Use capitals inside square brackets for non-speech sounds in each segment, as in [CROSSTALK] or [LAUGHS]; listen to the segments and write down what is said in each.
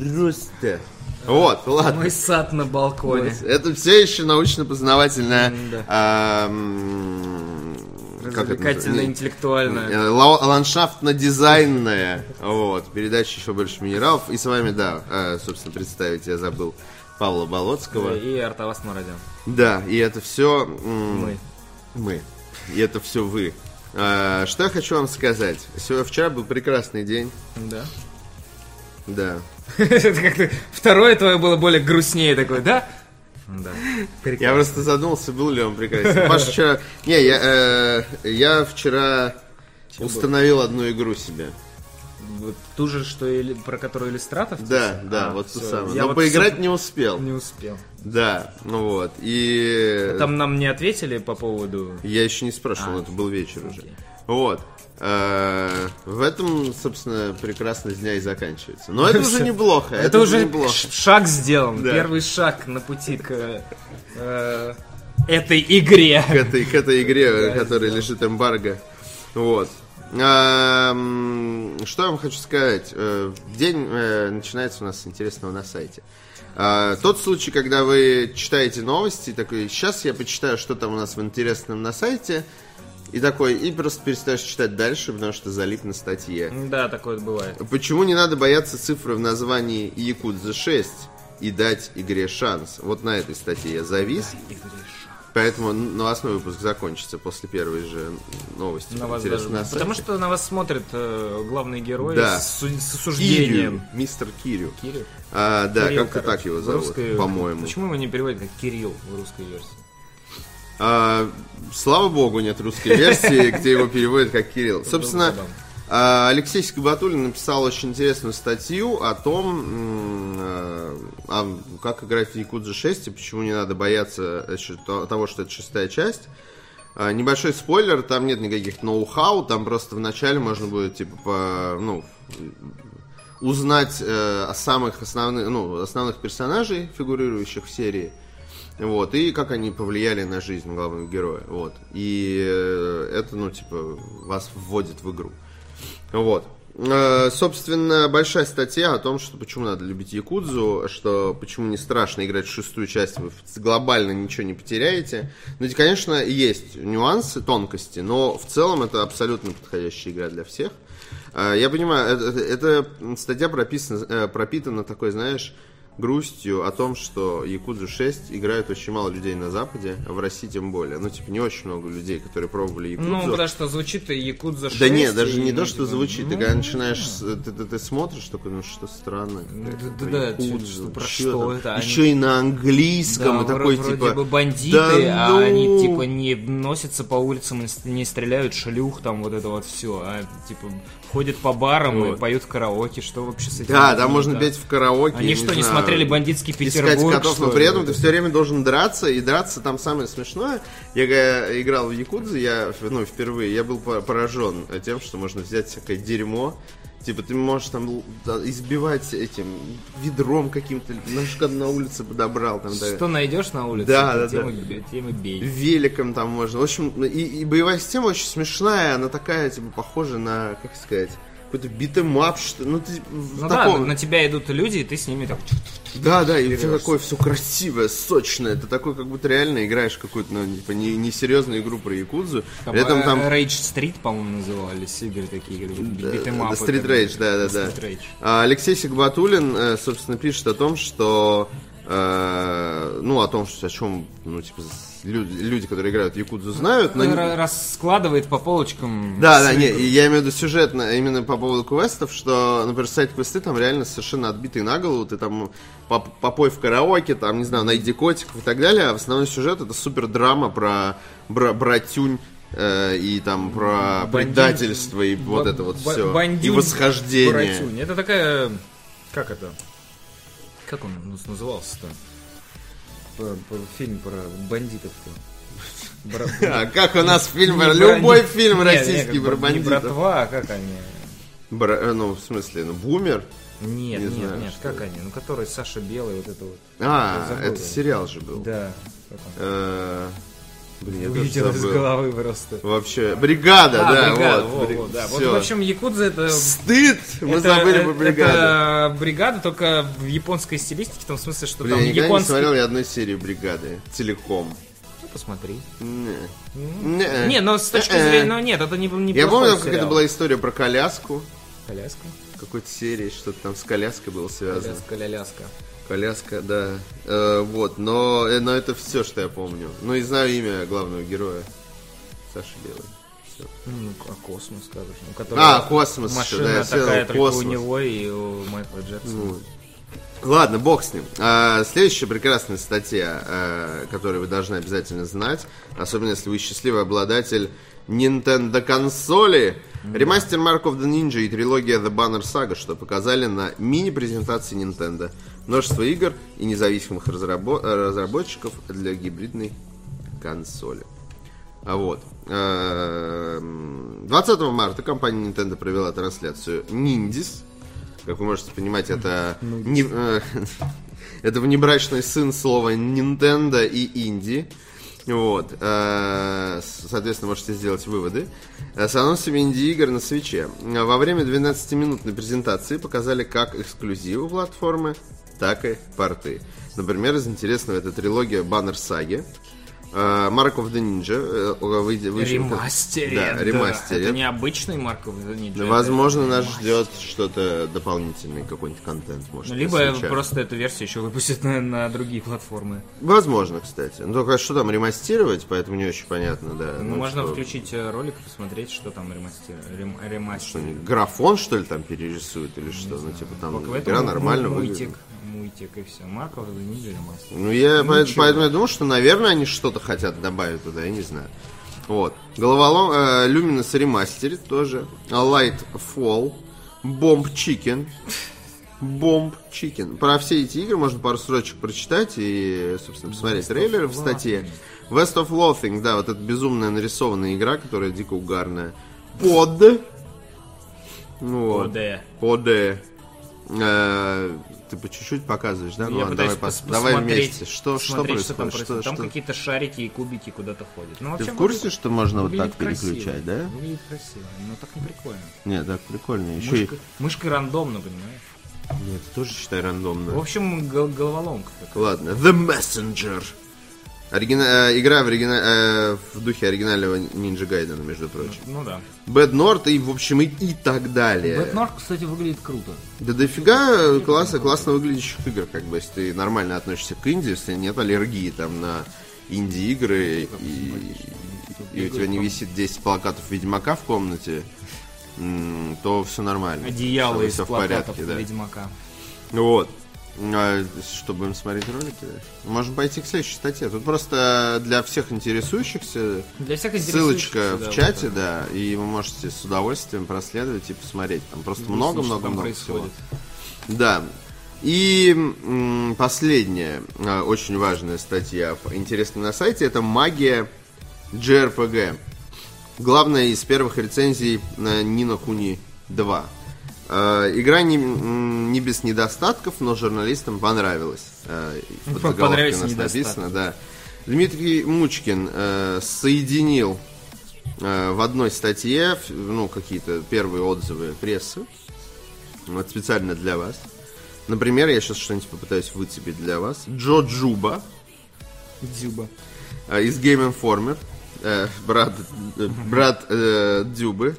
просто. Вот, ладно. Мой сад на балконе. Это все еще научно-познавательная... А, м, как это называется? интеллектуальная. Э, ла- Ландшафтно-дизайнная. Вот. Передача еще больше минералов. И с вами, да, э, собственно, представить я забыл Павла Болоцкого. И Артавас Мародян. Да, и это все... Мы. Мы. И это все вы. А, Что я хочу вам сказать? Сегодня, вчера был прекрасный день. Да. Да. [LAUGHS] Это как-то второе твое было более грустнее такое, да? Да. Я просто задумался, был ли он прекрасен. Паша вчера... Не, я, э, я вчера установил одну игру себе. Вот Ту же, что и, про которую иллюстратов? Да, да, А, вот ту всё. самую. Я Но вот поиграть не успел. Не успел. Да, ну вот. И Там нам не ответили по поводу... я еще не спрашивал, А, это был вечер уже. окей. Вот. Э, В этом, собственно, прекрасность дня и заканчивается. Но это уже неплохо. Это, уже неплохо. шаг сделан. Да. Первый шаг на пути к э, этой игре. к этой, к этой игре, [LAUGHS] которая сделал. лежит эмбарго. Вот. А, м, Что я вам хочу сказать? Э, День начинается у нас с интересного на сайте. Тот случай, когда вы читаете новости, такой, сейчас я почитаю, что там у нас в интересном на сайте, и такой, и просто перестаешь читать дальше, потому что залип на статье. Да, такое бывает. Почему не надо бояться цифры в названии Якудза 6 и дать игре шанс? Вот на этой статье я завис. Поэтому новостной выпуск закончится после первой же новости. На вас даже- на Потому что на вас смотрят э, главные герои Да. с, с Кирю, осуждением. мистер Кирю. Кирилл? А, да, как-то так его зовут, русской- по-моему. Почему его не переводят как Кирилл в русской версии? А, слава богу, нет русской версии, где его переводят как Кирилл. Собственно, а, Алексей Скобатулин написал очень интересную статью о том, а, как играть в Якудза 6 и почему не надо бояться э, того, что это шестая часть. А, Небольшой спойлер, там нет никаких ноу-хау, там просто в начале можно будет, типа, по, ну, узнать э, о самых основных, ну, основных персонажей, фигурирующих в серии. Вот, и как они повлияли на жизнь главного героя. Вот. И э, это, ну, типа, вас вводит в игру. Вот. Э, Собственно, большая статья о том, что почему надо любить Якудзу, что почему не страшно играть в шестую часть, вы глобально ничего не потеряете. Ну, конечно, есть нюансы, тонкости, но в целом это абсолютно подходящая игра для всех. Э, Я понимаю, это статья прописана, пропитана такой, знаешь, грустью о том, что Якудзу 6 играют очень мало людей на Западе, а в России тем более. Ну, типа, не очень много людей, которые пробовали Якудзу. Ну, потому что звучит Якудза 6. Да нет, даже не ну, то, что типа, звучит. Ты ну, когда начинаешь, с- ты, ты- ты смотришь, такой, ну что странно. Да, да, Якудза, про чё что это? Они- Еще и на английском, Да, и такой, вроде типа... бы бандиты, да а ну! они типа не носятся по улицам, не стреляют шлюх, там вот это вот все, а типа ходят по барам Вот. и поют в караоке, что вообще с этим? Да, там можно петь в караоке. Они я что, не знаю, смотрели бандитский Искать Петербург? котов, но при этом ты все время должен драться, и драться там самое смешное. Я играл в Якудзу, я, ну, впервые, я был по- поражен тем, что можно взять всякое дерьмо, Типа ты можешь там избивать этим ведром каким-то, когда на улице подобрал там, да, Что найдешь на улице, Да, да, тем, да. тем и бей. великом там можно. В общем, и, и боевая система очень смешная, она такая, типа, похожа на, как сказать, какой-то beat 'em up, что ну ты Ну да, таком... на тебя идут люди, и ты с ними так... Да, да, и все такое все красивое, сочное. Ты такой, как будто реально играешь какую-то, ну, типа, не, несерьезную игру про Якудзу. Там, При этом там... э, Rage Street, по-моему, назывались игры такие, игры, Да, да, Street Rage, да, да, да. А, Алексей Сигбатулин, э, собственно, пишет о том, что э, ну, о том, что о чем, ну, типа, люди, люди, которые играют в Якудзу, знают, но... Раскладывает по полочкам. Да, да, не, я имею в виду сюжетно, именно по поводу квестов, что, например, сайт-квесты там реально совершенно отбитые на голову, ты там поп- попой в караоке, там, не знаю, найди котиков и так далее, а в основной сюжет это супер драма про бра- братюнь, э, и там про Бандит- предательство и вот это вот все. И бандюнь, восхождение. Братюнь. Это такая... Как это? Как он наз- назывался-то? Фильм про бандитов-то. [LAUGHS] Бра- А как у нас фильм, любой фильм российский про бы Не бандитов. братва, а как они? Э, ну, в смысле, ну, бумер? Нет, Не нет, знаю, нет, как это. они? Ну, который Саша Белый, вот это вот. А, это сериал же был. Да. Э, Блин, я тоже Вылетело из головы просто. Вообще, бригада, А, да, бригада, вот. во, бри- во, да. Вот, в общем, Якудза это... Стыд! Мы это- забыли это- про бригаду. Это бригада, только в японской стилистике, в том смысле, что Блин, там я никогда не японский... смотрел ни одной серии бригады. Целиком. Ну, посмотри. Не. Не, Не, но с точки зрения... Ну, нет, это не, не Я помню, как это была история про коляску. Коляска? Какой-то серии что-то там с коляской было связано. Коляска, ля-ляска. Коляска, да. Э, вот, но, э, но это все, что я помню. Ну и знаю имя главного героя. Саша Белый. Ну, а космос, же. У которого А, космос Машина да, я такая только космос. у него и у Майкла Джексона. Ну, Ладно, бог с ним. А, следующая прекрасная статья, а, которую вы должны обязательно знать, особенно если вы счастливый обладатель Nintendo консоли. Ремастер Mark of the Ninja и трилогия The Banner Saga, что показали на мини-презентации Nintendo. Множество игр и независимых разрабо- разработчиков для гибридной консоли. А вот. эм, 20 марта компания Nintendo провела трансляцию Ниндис. Как вы можете понимать, это, не, э, [LAUGHS] это внебрачный сын слова Nintendo и Инди. Вот. э, Соответственно, можете сделать выводы. Э, С анонсами инди-игр на свече. Во время 12-минутной презентации показали как эксклюзивы платформы, так и порты. Например, из интересного это трилогия Saga, э, Mark of the Ninja, э, выйдет- вышел как- Ремастере. Да. Это не обычный Марков Ninja. это Возможно, нас ждет что-то дополнительный какой-нибудь контент, может. Ну, либо свече. просто эту версию еще выпустят на, на другие платформы. Возможно, кстати. Ну, только что там ремастировать, поэтому не очень понятно, да. Ну, можно что- включить э, ролик и посмотреть, что там ремастер. Рем, ремастер. что Графон, что ли, там перерисуют или что? Ну, типа, там Только игра нормально выглядит. Мультик и все. Марков Ninja ремастер. Ну, я Ну, поэт- чё? поэтому я думаю, что, наверное, они что-то хотят добавить туда, я не знаю. Вот. Головолом э, Luminous ремастерит тоже. Light Fall. Bomb Chicken. Bomb Chicken. Про все эти игры можно пару строчек прочитать и, собственно, посмотреть трейлеры в статье. West of Loathing, да, вот эта безумная нарисованная игра, которая дико угарная. Под. Вот. ОД. ОД. Э, ты по чуть-чуть показываешь, да? Ну Я ладно, давай, пос- давай вместе. Что, что происходит? там происходит. Что- Там что- какие-то шарики и кубики куда-то ходят. Ну, Ты в курсе, выглядит- что можно вот так красиво. переключать, да? Выглядит красиво, но так не прикольно. Нет, так прикольно. Еще и... Мышка, мышкой рандомно, понимаешь? Нет, тоже считай рандомно. В общем, гол- головоломка. Ладно, The Messenger. Оригина- э, игра в, оригина- э, в духе оригинального Ninja Гайдена, между прочим. Ну да. Bad North и, в общем, и, и так далее. Бэтнорд, кстати, выглядит круто. Да дофига класса, классно выглядящих игр, как бы, если ты нормально относишься к инди, если нет аллергии там на инди-игры, и, и у тебя не висит 10 плакатов Ведьмака в комнате, то все нормально. Одеяло из всё в плакатов порядке, да. Ведьмака. Вот. А, что, будем смотреть ролики? Можем пойти к следующей статье. Тут просто для всех интересующихся Для всех ссылочка в чате, вот да, и вы можете с удовольствием проследовать и посмотреть. Там просто много-много-много всего. Да. И м, последняя а, очень важная статья, интересная на сайте, это магия JRPG. Главная из первых рецензий на Нина Куни 2. А, Игра не, не без недостатков, но журналистам понравилась. И под заголовкой Понравились у нас написано, да. Дмитрий Мучкин э, соединил э, в одной статье ну, какие-то первые отзывы прессы. Вот специально для вас. Например, я сейчас что-нибудь попытаюсь выцепить для вас. Джо Джуба Дзюба. э, из Game Informer. э, брат э, брат э, Дюбы.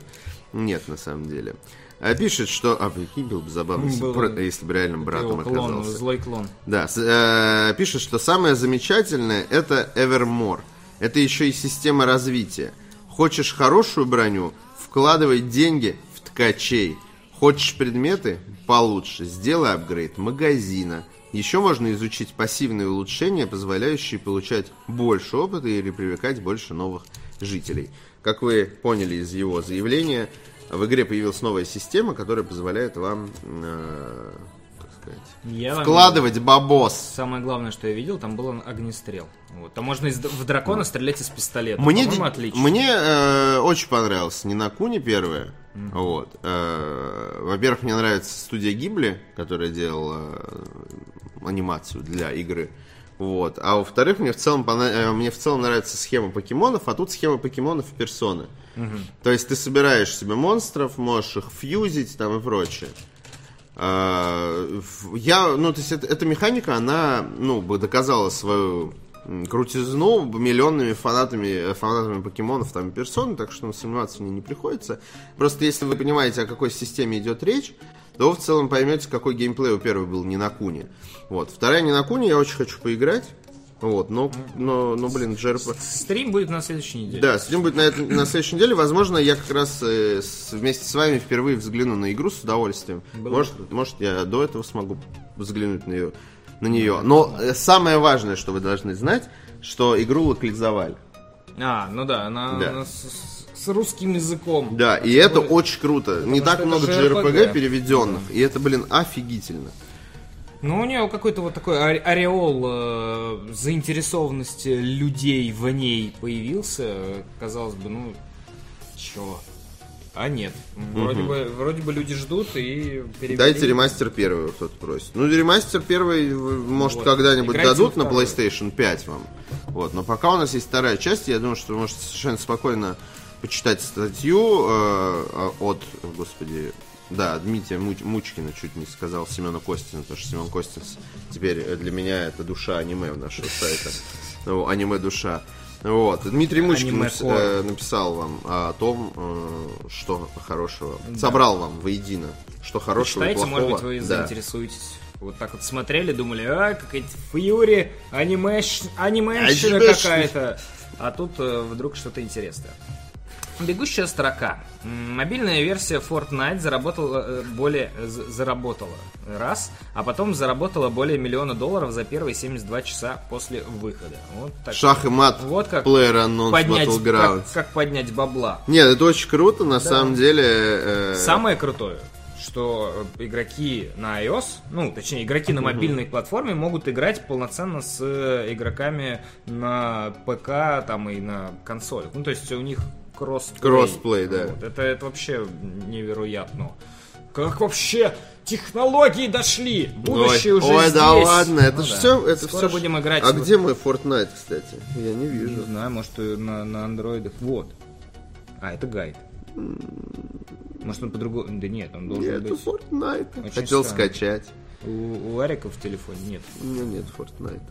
Нет, на самом деле. А пишет, что... А, прикинь, было бы забавно, если, Было бы- бы. если бы реальным братом клон, оказался. злой клон. Да, э, пишет, что самое замечательное это Evermore. Это еще и система развития. Хочешь хорошую броню? Вкладывай деньги в ткачей. Хочешь предметы? Получше. Сделай апгрейд магазина. Еще можно изучить пассивные улучшения, позволяющие получать больше опыта или привлекать больше новых жителей. Как вы поняли из его заявления, в игре появилась новая система, которая позволяет вам, э, так сказать, Я вкладывать бабос. Самое главное, что я видел, там был огнестрел. Вот. Там можно из- в дракона стрелять из пистолета. Мне, ди- отлично. мне э, очень понравился Нинакуни первая. Вот. Э, во-первых, мне нравится студия Гибли, которая делала э, анимацию для игры. Вот. А во-вторых, мне в целом э, мне в целом нравится схема покемонов, а тут схема покемонов и персоны. То есть ты собираешь себе монстров, можешь их фьюзить там и прочее. А, Я, ну, то есть это- эта механика, она, ну, бы доказала свою крутизну миллионными фанатами, э, фанатами покемонов там и персон, так что сомневаться мне не приходится. Просто если вы понимаете, о какой системе идет речь, то вы в целом поймете, какой геймплей у первой был не на куне. Вот. Вторая не на куне, я очень хочу поиграть. Вот, но, но, но блин, JRPG... Стрим будет на следующей неделе. Да, стрим будет на, на следующей неделе. Возможно, я как раз э, с- вместе с вами впервые взгляну на игру с удовольствием. Было Может, может, я до этого смогу взглянуть на нее. На нее. Но э, самое важное, что вы должны знать, что игру локализовали. А, ну да, она, Да. она с, с- русским языком. Да, и это очень круто. Не так много JRPG RPG. переведенных. И это, блин, офигительно. Ну, у нее какой-то вот такой ореол э, заинтересованности людей в ней появился. Казалось бы, ну, чё? А нет. Вроде, бы, вроде бы люди ждут и перевели. Дайте ремастер первый, кто-то просит. Ну, ремастер первый, вы, может, Вот. когда-нибудь Играйте дадут на. PlayStation 5 вам. Вот. Но пока у нас есть вторая часть, я думаю, что вы можете совершенно спокойно почитать статью э, от, господи, да, Дмитрия Муч- Мучкина, чуть не сказал Семена Костина, потому что Семен Костин теперь э, для меня это душа аниме в нашего сайта. Ну, аниме-душа. Вот. Дмитрий Мучкин напис- э, написал вам о том, э, что хорошего. Собрал вам воедино, что хорошего и Читайте, плохого. может быть, вы Да. заинтересуетесь. Вот так вот смотрели, думали, а, какая-то фьюри, анимеш... Анимешщина. какая-то. А тут э, вдруг что-то интересное. Бегущая строка. Мобильная версия Fortnite заработала э, более заработала раз, а потом заработала более миллиона долларов за первые 72 часа после выхода. Вот так. Шах и мат. Вот как PlayerUnknown's поднять, Battlegrounds. как, как поднять бабла. Нет, это очень круто, на самом деле. э, Самое крутое, что э, игроки на iOS, ну, точнее, игроки на мобильной платформе могут играть полноценно с э, игроками на ПК там и на консолях. Ну, то есть у них кроссплей. Кроссплей, да. Вот. Это, это вообще невероятно. Как вообще технологии дошли? Будущее ой, уже ой, здесь. да ладно, это Ну же да. все, это Скоро все. будем играть. А в- где мой Fortnite, кстати? Я не Не вижу. знаю, может, э, на, на андроидах. Вот. А, это гайд. Может, он по-другому... Да нет, он должен Нету быть... Fortnite. Очень Хотел странно. скачать. У, у Арика в телефоне нет. У меня нет Fortnite.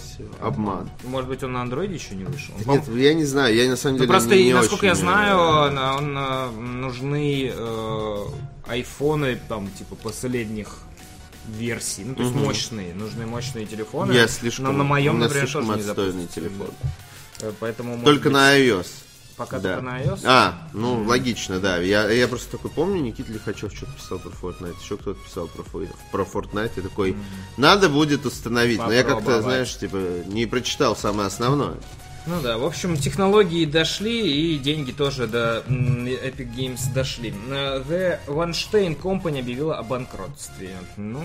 Все, обман. Может быть, он на андроиде еще не вышел? Он, Нет, я не знаю, я на самом Ну деле просто, не, не насколько очень, я э, знаю, на- он, э, нужны э, айфоны там типа последних версий, ну то есть мощные, нужны мощные телефоны. Я слишком, Но на моем, у меня например, слишком тоже не телефон. Э, Поэтому Только быть, на iOS. Пока да. только на iOS. А, ну логично, да. Я, я просто такой помню, Никита Лихачев что-то писал про Fortnite, еще кто-то писал про, про Fortnite, и такой, надо будет установить. Но я как-то, знаешь, типа, не прочитал самое основное. Ну да, в общем, технологии дошли, и деньги тоже до Epic Games дошли. Э, The Weinstein Company объявила о банкротстве. Ну,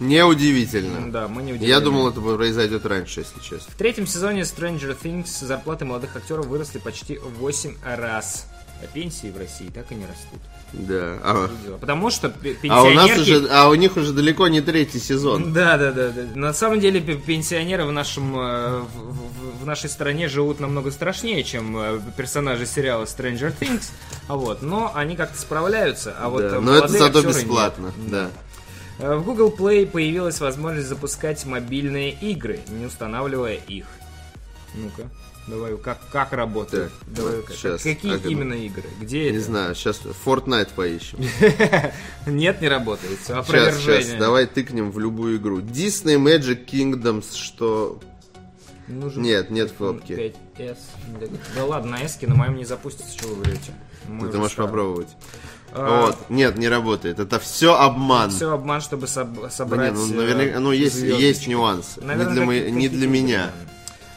Неудивительно. да, мы не удивлены. Я думал, это произойдет раньше, если честно. В третьем сезоне Stranger Things зарплаты молодых актеров выросли почти в 8 раз. А пенсии в России так и не растут. Да. А, Потому что пе- а у нас пенсионерки... уже, а у них уже далеко не третий сезон. Да, да, да, да. На самом деле пе- пенсионеры в нашем э, в, в- нашей стране живут намного страшнее, чем э, персонажи сериала Stranger Things. А вот, но они как-то справляются. А вот Да, Но это зато актеры нет. бесплатно. Да. Э, В Google Play появилась возможность запускать мобильные игры, не устанавливая их. Ну-ка, давай, как, как работает? Так, Давай, вот как- щас, какие ага. именно игры? Где Не это? знаю, сейчас Fortnite поищем. [LAUGHS] Нет, не работает. Сейчас, сейчас, давай тыкнем в любую игру. Disney Magic Kingdoms, что... Нужен Нет, нет кнопки. 5s. Да, да ладно, на S на моем не запустится, что вы. Мой Ты же можешь старый. попробовать. А, Вот, нет, не работает. Это все обман. Все обман, чтобы соб- Да собрать. не, ну, э, наверняка, ну есть, звездочки. есть нюансы. Наверное, не для, мо- какие- не для меня.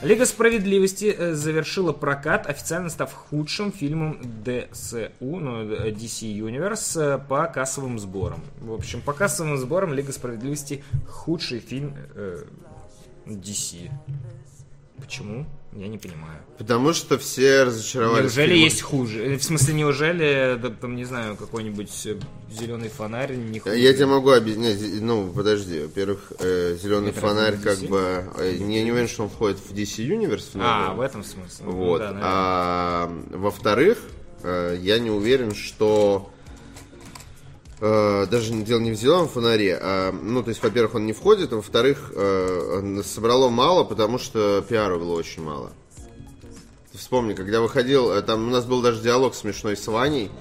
Лига справедливости э, завершила прокат, официально став худшим фильмом DCU, ну, DC Universe, э, по кассовым сборам. В общем, по кассовым сборам Лига справедливости худший фильм э, DC. Почему? Я не понимаю. Потому что все разочаровались. Неужели в фильмах. есть хуже? Э, В смысле, неужели, да, там, не знаю, какой-нибудь зеленый фонарь не хуже? Я тебе могу объяснить, ну, подожди, во-первых, зеленый Это фонарь как бы, э, я не уверен, что он входит в DC Universe. А, наверное. в этом смысле. Ну, Вот. да, наверное. а во-вторых, э, я не уверен, что э, даже дело не в зеленом фонаре, а, ну, то есть, во-первых, он не входит, а во-вторых, э, собрало мало, потому что пиара было очень мало. Ты вспомни, когда выходил, э, там у нас был даже диалог смешной с Ваней,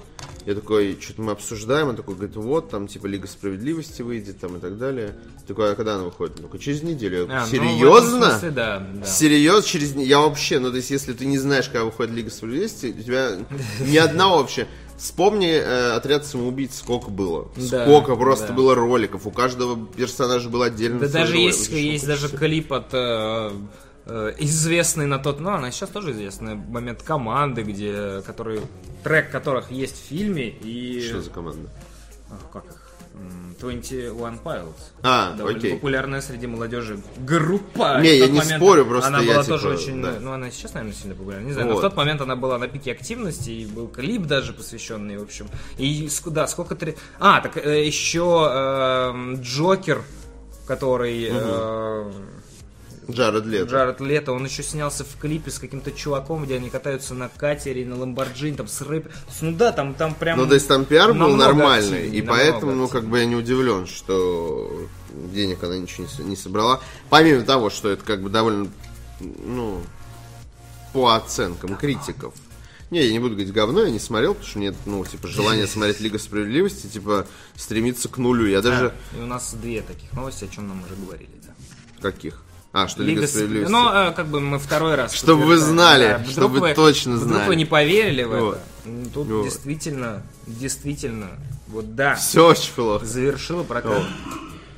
я такой, что-то мы обсуждаем, он такой говорит, вот, там, типа, Лига Справедливости выйдет, там, и так далее. Такой, а когда она выходит? Такой, через неделю. Я говорю, А, ну, Серьезно? смысле, да, да. Серьезно, через я вообще, ну то есть, если ты не знаешь, когда выходит Лига Справедливости, у тебя ни одного вообще. Вспомни э, отряд самоубийц, сколько было. Да, сколько просто да. было роликов. У каждого персонажа был отдельно. Да даже есть, есть даже клип от э, э, известный на тот, ну она сейчас тоже известная, момент команды, где, который, трек которых есть в фильме и... Что за команда? Ах, как их? М, 21 Pilots. А, Довольно окей. популярная среди молодежи группа. Не, я не момент спорю, просто Она я, была типа, тоже очень... да. Ну, она сейчас, наверное, сильно популярна. Не знаю, но Вот. в тот момент она была на пике активности, и был клип даже посвященный, в общем. И да, сколько... Три... А, так э, еще эм, Джокер, который... э, Джаред Лето. Джаред Лето, он еще снялся в клипе с каким-то чуваком, где они катаются на катере, на Ламборджини, там с рэп. Ну да, там, там прям... Ну, то есть там пиар был нормальный, активнее, и поэтому, ну, активнее. как бы я не удивлен, что денег она ничего не собрала. Помимо того, что это как бы довольно, ну, по оценкам критиков. Не, я не буду говорить говно, я не смотрел, потому что нет, ну, типа, желания [LAUGHS] смотреть Лига Справедливости, типа, стремиться к нулю. Я даже... И у нас две таких новости, о чем нам уже говорили. Да. Каких? А, что Лига, Лига Сп- Справедливости. Ну, э, как бы мы второй раз. Чтобы вы знали, вдруг чтобы вы точно Вдруг знали. вы не поверили в Вот. это. Тут Вот. действительно, действительно, вот да, Все очень плохо. завершила прокат.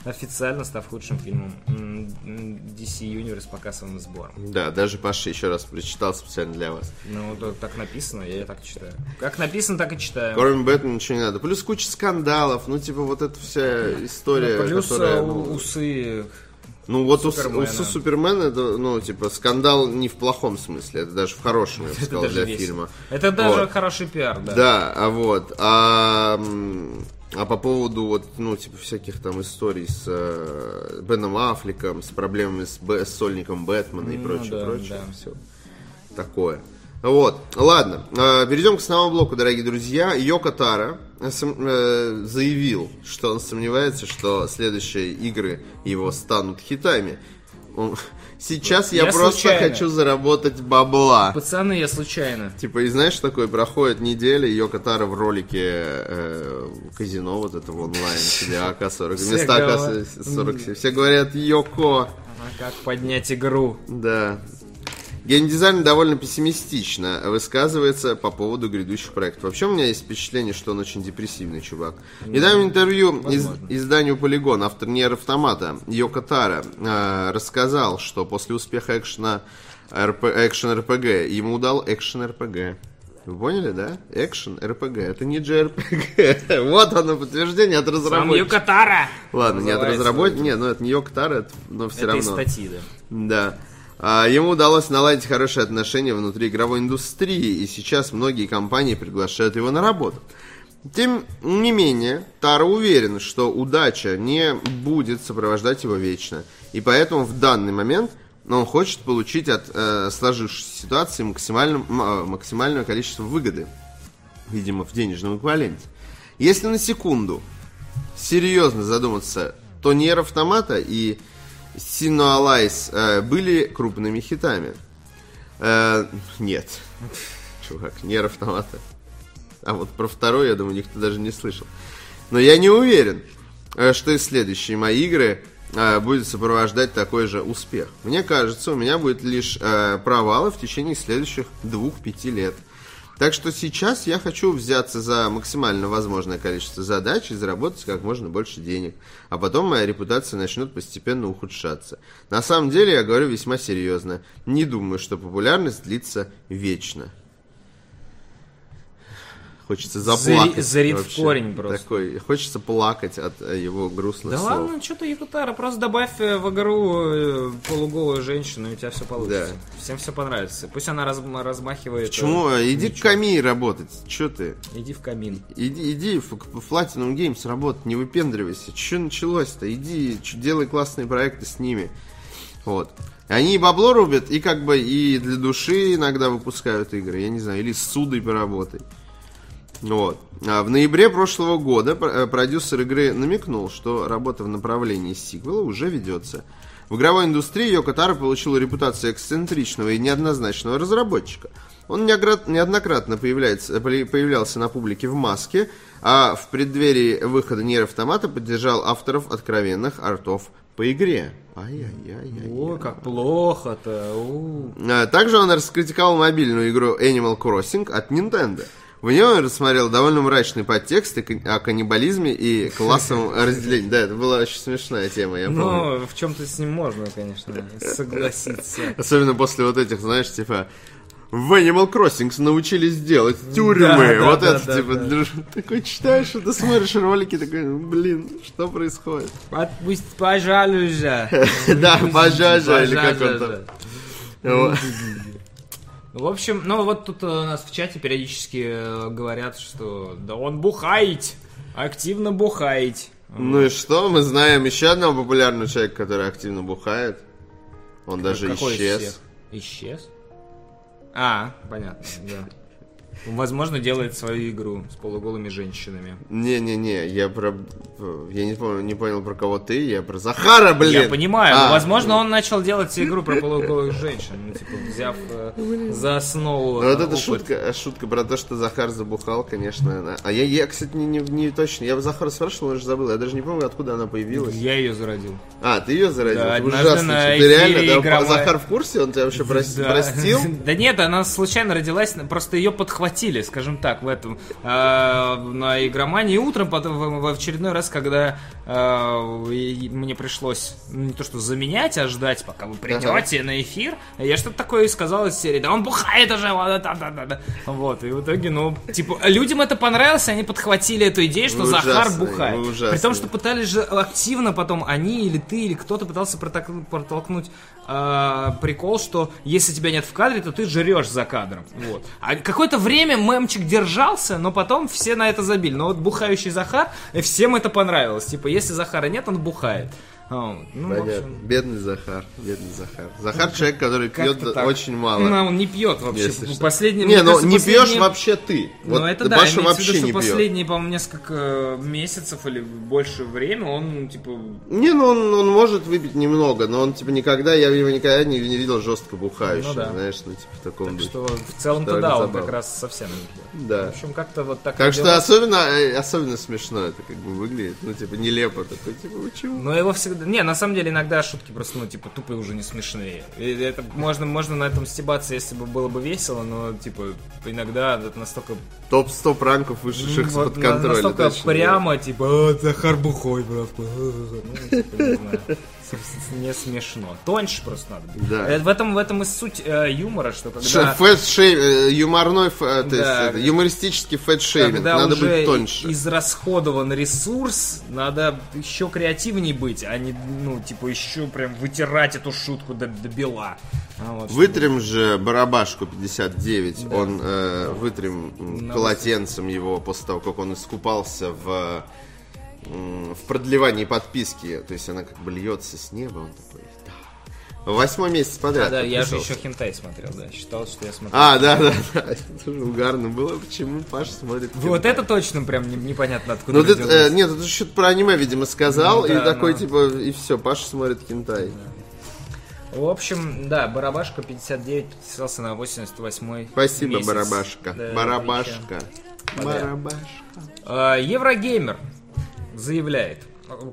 Официально став худшим фильмом DC Universe по кассовым сборам. Да, даже Паша еще раз прочитал специально для вас. Ну, да, так написано, я так читаю. Как написано, так и читаю. Кроме Бэтмена ничего не надо. Плюс куча скандалов, ну, типа, вот эта вся история, Ну, Плюс которая... э, ну, усы. Ну вот у, Супермена. у Супермена, это, ну, типа, скандал не в плохом смысле, это даже в хорошем, я бы [LAUGHS] сказал, для весело. фильма. Это даже Вот. хороший пиар, да. Да, а вот, а, а по поводу вот, ну, типа, всяких там историй с э, Беном Аффлеком, с проблемами с, Б- с сольником Бэтмена и Ну прочее, да, прочее, да. все такое. Вот, ладно, э, перейдем к основному блоку, дорогие друзья. Йоко Таро сом- э, заявил, что он сомневается, что следующие игры его станут хитами. [LAUGHS] Сейчас я, Я просто случайно. хочу заработать бабла. Пацаны, я случайно. Типа, и знаешь, такой проходит неделя, Йоко Таро в ролике э, казино вот этого онлайн, [LAUGHS] где АК-40, Все вместо говорят- АК-47. Все говорят Йоко. А как поднять игру? Да. Геймдизайн довольно пессимистично высказывается по поводу грядущих проектов. Вообще у меня есть впечатление, что он очень депрессивный чувак. В недавнем интервью из- изданию Polygon автор Нер Автомата Йоко Таро э, рассказал, что после успеха экшена РП, экшен РПГ ему удал экшен РПГ. Вы поняли, да? Экшен РПГ. Это не JRPG. [LAUGHS] Вот оно подтверждение от Сам разработчика. Юкатара! Ладно, не от разработчика. Не, ну это не Йоко Таро, это- но все Это равно. из статьи, да. Да. А, Ему удалось наладить хорошие отношения внутри игровой индустрии, и сейчас многие компании приглашают его на работу. Тем не менее, Таро уверен, что удача не будет сопровождать его вечно. И поэтому в данный момент он хочет получить от э, сложившейся ситуации максимальным- м- э, максимальное количество выгоды. Видимо, в денежном эквиваленте. Если на секунду серьезно задуматься, то Нер Автомата и Allies э, были крупными хитами. Э, нет. Чувак, Нер Автомата. А вот про второй, я думаю, никто даже не слышал. Но я не уверен, э, что и следующие мои игры э, будет сопровождать такой же успех. Мне кажется, у меня будет лишь э, провалы в течение следующих двух-пяти лет. Так что сейчас я хочу взяться за максимально возможное количество задач и заработать как можно больше денег. А потом моя репутация начнет постепенно ухудшаться. На самом деле я говорю весьма серьезно. Не думаю, что популярность длится вечно. Хочется заплакать. Зарит в корень просто. Такой, хочется плакать от э, его грустных Да слов. ладно, что ты Якутара, просто добавь э, в игру э, полуголую женщину, и у тебя все получится. Да. Всем все понравится. Пусть она раз- размахивает. Почему? э, Иди к мечом. Камии работать. Че ты? Иди в камин. Иди, иди в, в Platinum Games работать, не выпендривайся. Че началось-то? Иди, чё- делай классные проекты с ними. Вот. Они и бабло рубят, и как бы и для души иногда выпускают игры, я не знаю, или с судой поработай. Вот. А в ноябре прошлого года э, продюсер игры намекнул, что работа в направлении сиквела уже ведется. В игровой индустрии Йоко Таро получил репутацию эксцентричного и неоднозначного разработчика. Он неоднократно появляется, появлялся на публике в маске, а в преддверии выхода Нир Автомата поддержал авторов откровенных артов по игре. Ай-яй-яй-яй. Ой, как плохо-то. А, Также он раскритиковал мобильную игру Animal Crossing от Nintendo. В ней он рассмотрел довольно мрачный подтекст и о каннибализме и классовом [LAUGHS] разделении. Да, это была очень смешная тема, я помню. Ну, в чем-то с ним можно, конечно, согласиться. [LAUGHS] Особенно после вот этих, знаешь, типа... В Animal Crossing научились делать тюрьмы. Да, вот да, это, да, типа, да. друж- такой читаешь, это смотришь ролики, такой, «Ну, блин, что происходит? Отпусть, пожалуйста. [LAUGHS] Да, пожажа, или как он там. В общем, ну вот тут э, у нас в чате периодически э, говорят, что да он бухает, активно бухает. Ну и что? Мы знаем еще одного популярного человека, который активно бухает. Он даже Какой из исчез. Исчез? А, понятно, да. Возможно, делает свою игру с полуголыми женщинами. Не-не-не, я про... Я не помню, не понял, про кого ты, я про Захара, блин! Я понимаю, А, но, возможно, он начал делать игру про полуголых женщин, ну, типа, взяв э, за основу Ну, вот эта шутка, шутка про то, что Захар забухал, конечно, она... А я, я кстати, не, не, не точно... Я Захара спрашивал, он уже забыл. Я даже не помню, откуда она появилась. Я ее зародил. А, ты ее зародил? Да, ужасно. Ты реально, да, Захар в курсе? Он тебя вообще простил? [LAUGHS] Да нет, она случайно родилась, просто ее подхватили, скажем так, в этом э, на игромании. И утром потом в, в очередной раз, когда э, и- мне пришлось не то что заменять, а ждать, пока вы придете на эфир, я что-то такое и сказал из серии, да он бухает уже, вот, да, да, да, да». вот, и в итоге, ну, типа, людям это понравилось, они подхватили эту идею, что Вы Захар бухает. вы ужасные. При том, что пытались же активно потом они или ты или кто-то пытался протолкнуть э, прикол, что если тебя нет в кадре, то ты жрешь за кадром. Вот. А какое-то время мемчик держался, но потом все на это забили. Но вот бухающий Захар, э, всем это понравилось. Типа, если Захара нет, он бухает. А, вот. Ну, Понятно. общем, Бедный Захар, бедный Захар. Захар человек, который пьет так. очень мало. Ну, он не пьет вообще. если что. Последний, Не, ну кажется, не последние- пьешь вообще ты. Ну Вот это да, Паша виду, вообще не пьет. последние, по-моему, несколько месяцев или больше время он, типа, Не, ну он, он может выпить немного, но он типа никогда, я его никогда не, не видел жестко бухающим, Ну да. знаешь, ну типа в таком духе. что в целом-то да, он забавно. как раз совсем не пьет. Да. В общем, как-то вот так. Так что особенно, э, особенно смешно это как бы выглядит, ну типа нелепо такой, типа почему? Но его всегда... Не, на самом деле иногда шутки просто, ну, типа, тупые уже не смешные. И это можно, можно на этом стебаться, если бы было бы весело, но, типа, иногда это настолько... Топ 100 пранков вышедших вот из-под контроля. настолько точно, прямо, типа, «А, Захар бухой, брат. Ну, типа, не знаю. Не смешно. Тоньше просто надо. быть. Да. Э, В этом, в этом и суть э, юмора, что да. когда... Ш- Fat-sha- э, юморной, fa- то есть Да. это, юмористический fat-shaming, когда надо уже быть тоньше. израсходован ресурс, надо еще креативнее быть, а не, ну, типа, еще прям вытирать эту шутку до, до бела. А вот, Вытрем же барабашку 59, он э, вытрем На полотенцем его после того, как он искупался в, в продлевании подписки. То есть она как бы льется с неба, он такой, да. Восьмой месяц подряд. А, да, я же еще хентай смотрел, да, считал, что я смотрел. А, да, да, да. [LAUGHS] Это тоже угарно было, почему Паша смотрит. Вот хентай. это точно прям не- непонятно откуда Ну, ты, э, нет, это что-то про аниме, видимо, сказал, Ну, и да, такой, но- типа, и все, Паша смотрит хентай. В общем, да, Барабашка 59 подписался на 88 Спасибо, месяц. Барабашка. Да, Барабашка. Барабашка. А, Еврогеймер заявляет,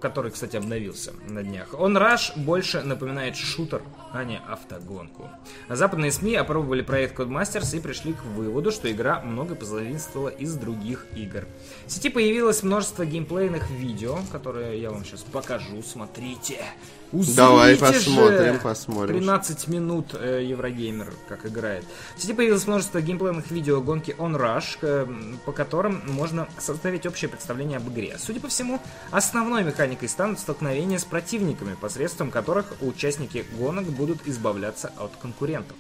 который, кстати, обновился на днях. Он Rush больше напоминает шутер, а не автогонку. Западные СМИ опробовали проект Codemasters и пришли к выводу, что игра много позаимствовала из других игр. В сети появилось множество геймплейных видео, которые я вам сейчас покажу. Смотрите. Узрите Давай же! посмотрим, посмотрим. 13 минут э, Еврогеймер как играет. В сети появилось множество геймплейных видео гонки On Rush, э, по которым можно составить общее представление об игре. Судя по всему, основной механикой станут столкновения с противниками, посредством которых участники гонок будут избавляться от конкурентов.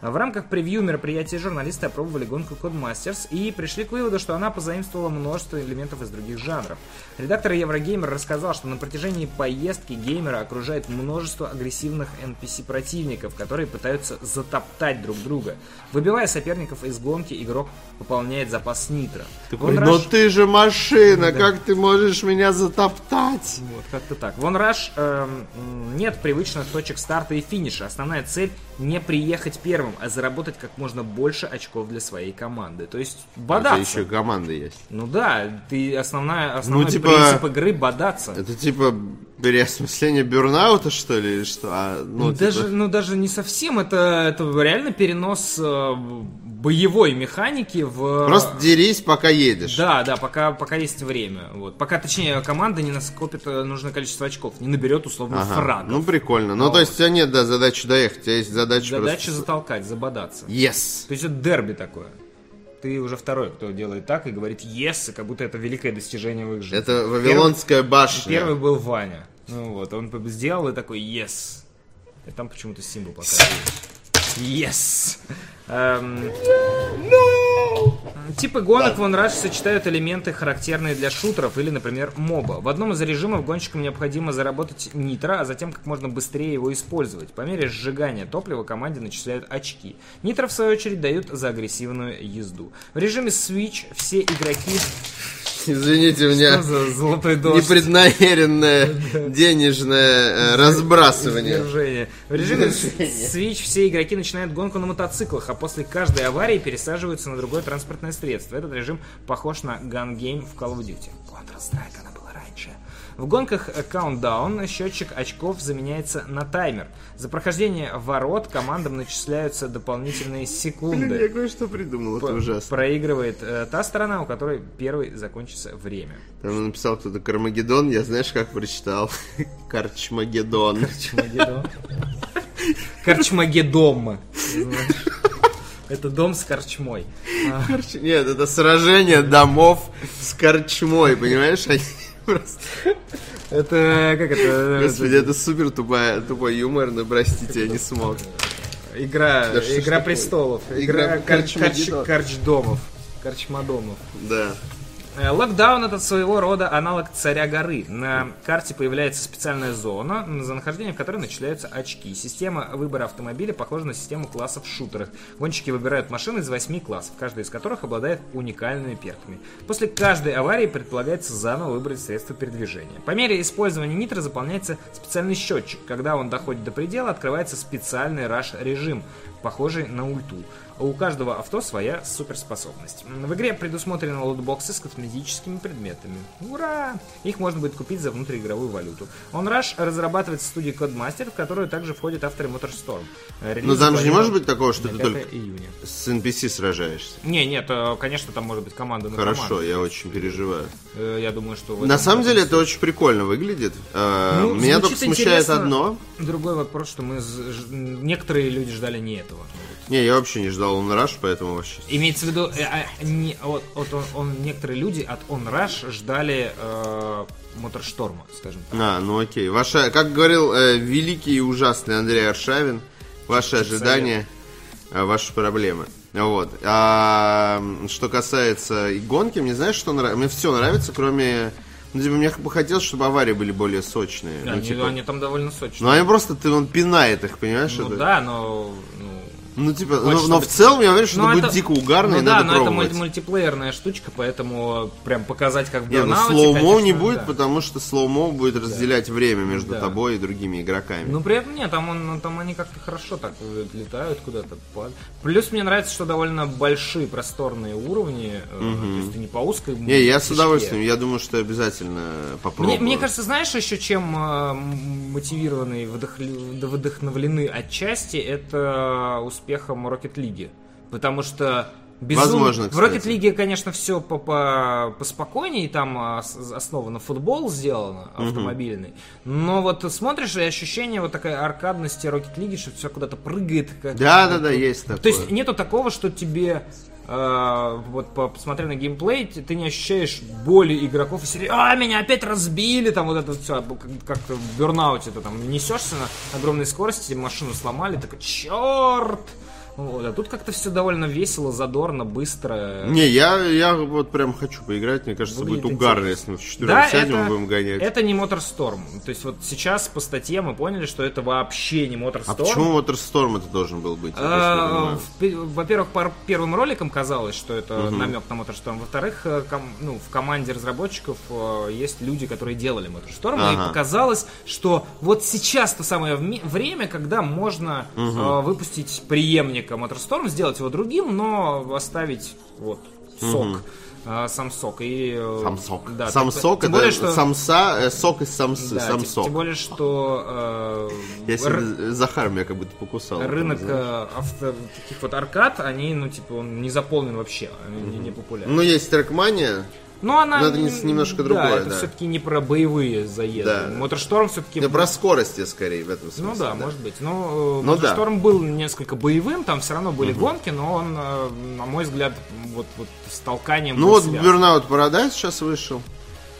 В рамках превью мероприятия журналисты опробовали гонку Codemasters и пришли к выводу, что она позаимствовала множество элементов из других жанров. Редактор Еврогеймер рассказал, что на протяжении поездки геймера окружает множество агрессивных NPC-противников, которые пытаются затоптать друг друга. Выбивая соперников из гонки, игрок пополняет запас нитро. Такой, Вон но Rush- ты же машина, как ты можешь меня затоптать? Вот, как-то так. В OnRush эм, нет привычных точек старта и финиша. Основная цель не приехать первым, а заработать как можно больше очков для своей команды. То есть Это бодаться. еще команда есть. Ну да, ты основная, основной типа- принцип игры бодаться. Это типа переосмысление бюрнаута, что ли, или что? А, ну, Ну, типа, даже, ну даже не совсем, это, это реально перенос э, боевой механики в... Просто дерись, пока едешь. Да, да, пока, пока есть время. Вот. Пока, точнее, команда не наскопит э, нужное количество очков, не наберет условно Ага, фрагов. Ну, прикольно. Ну, то есть у тебя нет, да, задачи доехать, у тебя есть задача Задача просто... затолкать, забодаться. Yes! То есть это дерби такое. Ты уже второй, кто делает так и говорит yes, как будто это великое достижение в их жизни. Это Вавилонская башня. Первый был Ваня. Ну вот, он сделал и такой yes. И там почему-то символ показывает. Yes! Эм, Типы гонок в OnRush сочетают элементы, характерные для шутеров или, например, моба. В одном из режимов гонщикам необходимо заработать нитро, а затем как можно быстрее его использовать. По мере сжигания топлива команде начисляют очки. Нитро, в свою очередь, дают за агрессивную езду. В режиме Switch все игроки... [LAUGHS] Извините, меня золотой дождь? непреднамеренное [LAUGHS] денежное э, разбрасывание. Держение. В режиме Switch все игроки начинают гонку на мотоциклах, а после каждой аварии пересаживаются на другое транспортное средство. Этот режим похож на Gun Game в Call of Duty. Counter-Strike. В гонках Countdown счетчик очков заменяется на таймер. За прохождение ворот командам начисляются дополнительные секунды. Я кое-что придумал, это ужасно. Проигрывает э, та сторона, у которой первой закончится время. Там написал кто-то Кармагеддон, я знаешь, как прочитал? [LAUGHS] Карчмагеддон. Карчмагеддон. Карчмагедом. Это дом с корчмой. Корч- Нет, это сражение домов с корчмой, понимаешь? Они просто... Это как это? Господи, это супер тупая, тупой юмор, но простите, я не смог. Игра, Да игра престолов, Игра игра карч, Карчмагеддон. карчдомов, карчмадомов. Да. Э, Локдаун это своего рода аналог царя горы. На карте появляется специальная зона, за нахождение в которой начисляются очки. Система выбора автомобиля похожа на систему классов в шутерах. Гонщики выбирают машины из восьми классов, каждый из которых обладает уникальными перками. После каждой аварии предполагается заново выбрать средство передвижения. По мере использования нитро заполняется специальный счетчик. Когда он доходит до предела, открывается специальный раш-режим, похожий на ульту. У каждого авто своя суперспособность. В игре предусмотрены лутбоксы с косметическими предметами. Ура! Их можно будет купить за внутриигровую валюту. OnRush разрабатывается в студии Codemaster, в которую также входят авторы MotorStorm. Релиз Но там же не может быть такого, что ты 5 только июня. с NPC сражаешься. Не, нет, э, конечно, там может быть команда на Хорошо, команду. я очень переживаю. Э, Я думаю, что... На самом деле это очень прикольно выглядит. Э, Ну, Меня только смущает одно. Другой вопрос, что мы... Некоторые люди ждали не этого. Не, я вообще не ждал он раш, поэтому вообще. Имеется в виду, э, а, не, вот, вот он, он- некоторые люди от OnRush ждали э, Моторшторма, скажем так. А, ну окей. Ваша, как говорил э, великий и ужасный Андрей Аршавин, ваши ожидания, э, ваши проблемы. Вот. А что касается и гонки, мне знаешь, что нравится? Мне все нравится, кроме. Ну, типа, мне бы хотелось, чтобы аварии были более сочные. Ну, они, типа, они там довольно сочные. Ну, они просто, ты, он пинает их, понимаешь? Ну это? да, но ну, Ну, типа, Хочешь, но, но в целом я уверен, что Ну, это будет дико угарно ну и да, надо но это пробовать. мульти- мультиплеерная штучка, поэтому прям показать, как в Не, ну slow-mo не будет, да. потому что slow-mo будет разделять время между Да. тобой и другими игроками. Ну, при этом нет, там, он, ну, там они как-то хорошо так летают куда-то. Плюс мне нравится, что довольно большие, просторные уровни. э, То есть ты не по узкой не, я с удовольствием, я думаю, что обязательно попробую. Мне, мне кажется, знаешь, еще чем э, мотивированы, и вдохли- да вдохновлены отчасти, это успехом Rocket League. Потому что безумно- Возможно, в Rocket кстати. League, конечно, все по -по поспокойнее, там а, основано футбол сделано, автомобильный. Но вот смотришь, и ощущение вот такой аркадности Rocket League, что все куда-то прыгает. как- Да, да, да, есть такое. то есть нету такого, что тебе вот по- посмотря на геймплей, ты не ощущаешь боли игроков и серии, а, меня опять разбили, там вот это все, как, как в бернауте, ты там несешься на огромной скорости, машину сломали, такой, черт! Вот, а тут как-то все довольно весело, задорно, быстро. Не, я, я вот прям хочу поиграть, мне кажется, Выглядит будет угарно, если мы в четвером Да, сядем это, и будем гонять. это не Motorstorm. То есть вот сейчас по статье мы поняли, что это вообще не Motorstorm. А почему Motorstorm это должен был быть? А, Во-первых, по первым роликам казалось, что это намек на Motorstorm. Во-вторых, э, ком- ну, в команде разработчиков э, есть люди, которые делали Motorstorm. И Ага. показалось, что вот сейчас то самое время, когда можно э, выпустить преемника Motorstorm, сделать его другим, но оставить вот сок. э, Сам сок и э, Сам сок. да, сам тем- сок тем это более, что- самса, э, сок из самсы, да, сам тем-. Тем более, что э, Я р- Захар меня как будто покусал. рынок э, авто, таких вот аркад, они, ну, типа, он не заполнен вообще, они не, не популярны. Ну, есть трекмания. Ну, она... но это не- немножко да, другое, это да. все-таки не про боевые заезды. Да. Моторшторм все-таки... Не про скорости, скорее, в этом смысле. Ну да, может быть. Но Ну да. Моторшторм был несколько боевым, там все равно были гонки, но он, э, на мой взгляд, вот, вот с толканием Ну вот связан. Burnout Paradise сейчас вышел.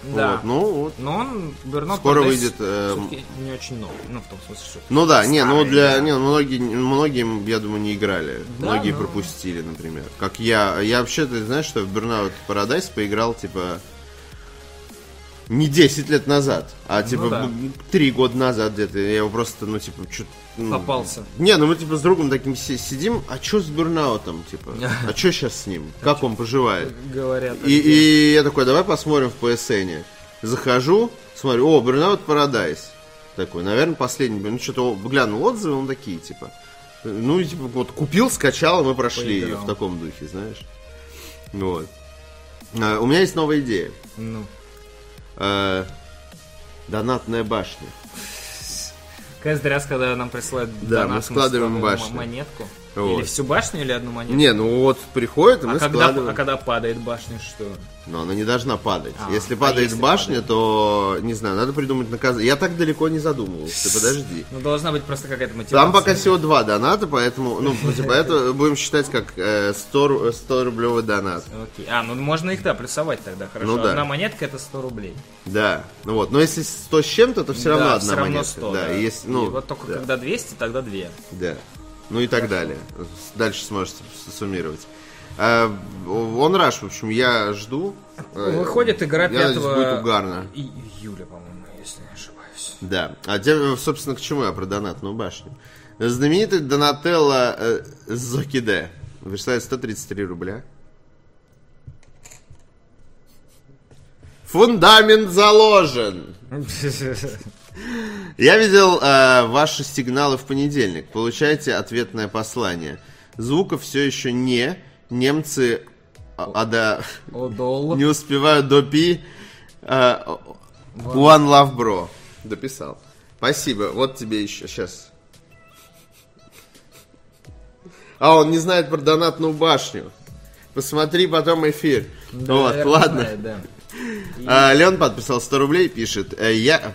Да. Вот, ну вот. Но он, Burnout Скоро Paradise выйдет, э, не очень новый. Ну, в том смысле, что... Ну да, не, ну Старый, для да. не, многие, многие, я думаю, не играли. Да, многие ну. пропустили, например. Как я. Я вообще, ты знаешь, что в Burnout Paradise поиграл, типа. Не 10 лет назад, а типа да. б- 3 года назад где-то. Я его просто, ну, типа, чё Попался. Не, ну мы типа с другом таким си- сидим, а чё с Бурнаутом, типа? [LAUGHS] А чё сейчас с ним? Как он поживает? Говорят. И, и я такой, давай посмотрим в PSN. Захожу, смотрю, о, Burnout Paradise. Такой, наверное, последний. Ну, что-то глянул отзывы, он такие, типа. Ну, типа, вот купил, скачал, и мы прошли ее Поиграл. в таком духе, знаешь. Вот. А, у меня есть новая идея. Ну, А, донатная башня. каждый раз, когда нам присылают Да, донат, мы складываем м- башню. монетку. Вот. Или всю башню, или одну монетку. Не, ну вот приходит, и мы а, когда, складываем. а когда падает башня, что? Но она не должна падать. А, если а падает если башня, падает? то, не знаю, надо придумать наказание. Я так далеко не задумывался, подожди. Ну, должна быть просто какая-то мотивация. Там пока всего два доната, поэтому, ну, [LAUGHS] типа, это будем считать как э, 100, ру- 100 рублевый донат. Окей. А, ну можно их, да, плюсовать тогда, хорошо. Ну да. Одна монетка это 100 рублей. Да, ну вот. Но если 100 с чем-то, то все равно да, одна все равно монетка. 100, да, да. и если, ну, И вот только да, когда 200, тогда 2. да. Ну и так далее. Дальше сможете с- суммировать. А, он раш, в общем, я жду. Э, Выходит игра я надеюсь, 5 будет угарно. и- июля, по-моему, если не ошибаюсь. Да. А те, собственно, к чему я про донатную башню? Знаменитый Донателло э, Зокиде присылает 133 рубля. Фундамент заложен. [LAUGHS] Я видел э, ваши сигналы в понедельник. Получаете ответное послание. Звука все еще не. Немцы а, а, да, не успевают до пи. Э, One Love Bro. Дописал. Спасибо. Вот тебе еще. Сейчас. А, он не знает про донатную башню. Посмотри потом эфир. Да, вот, ладно. знает, да. А, Леон подписал 100 рублей, пишет. э, я...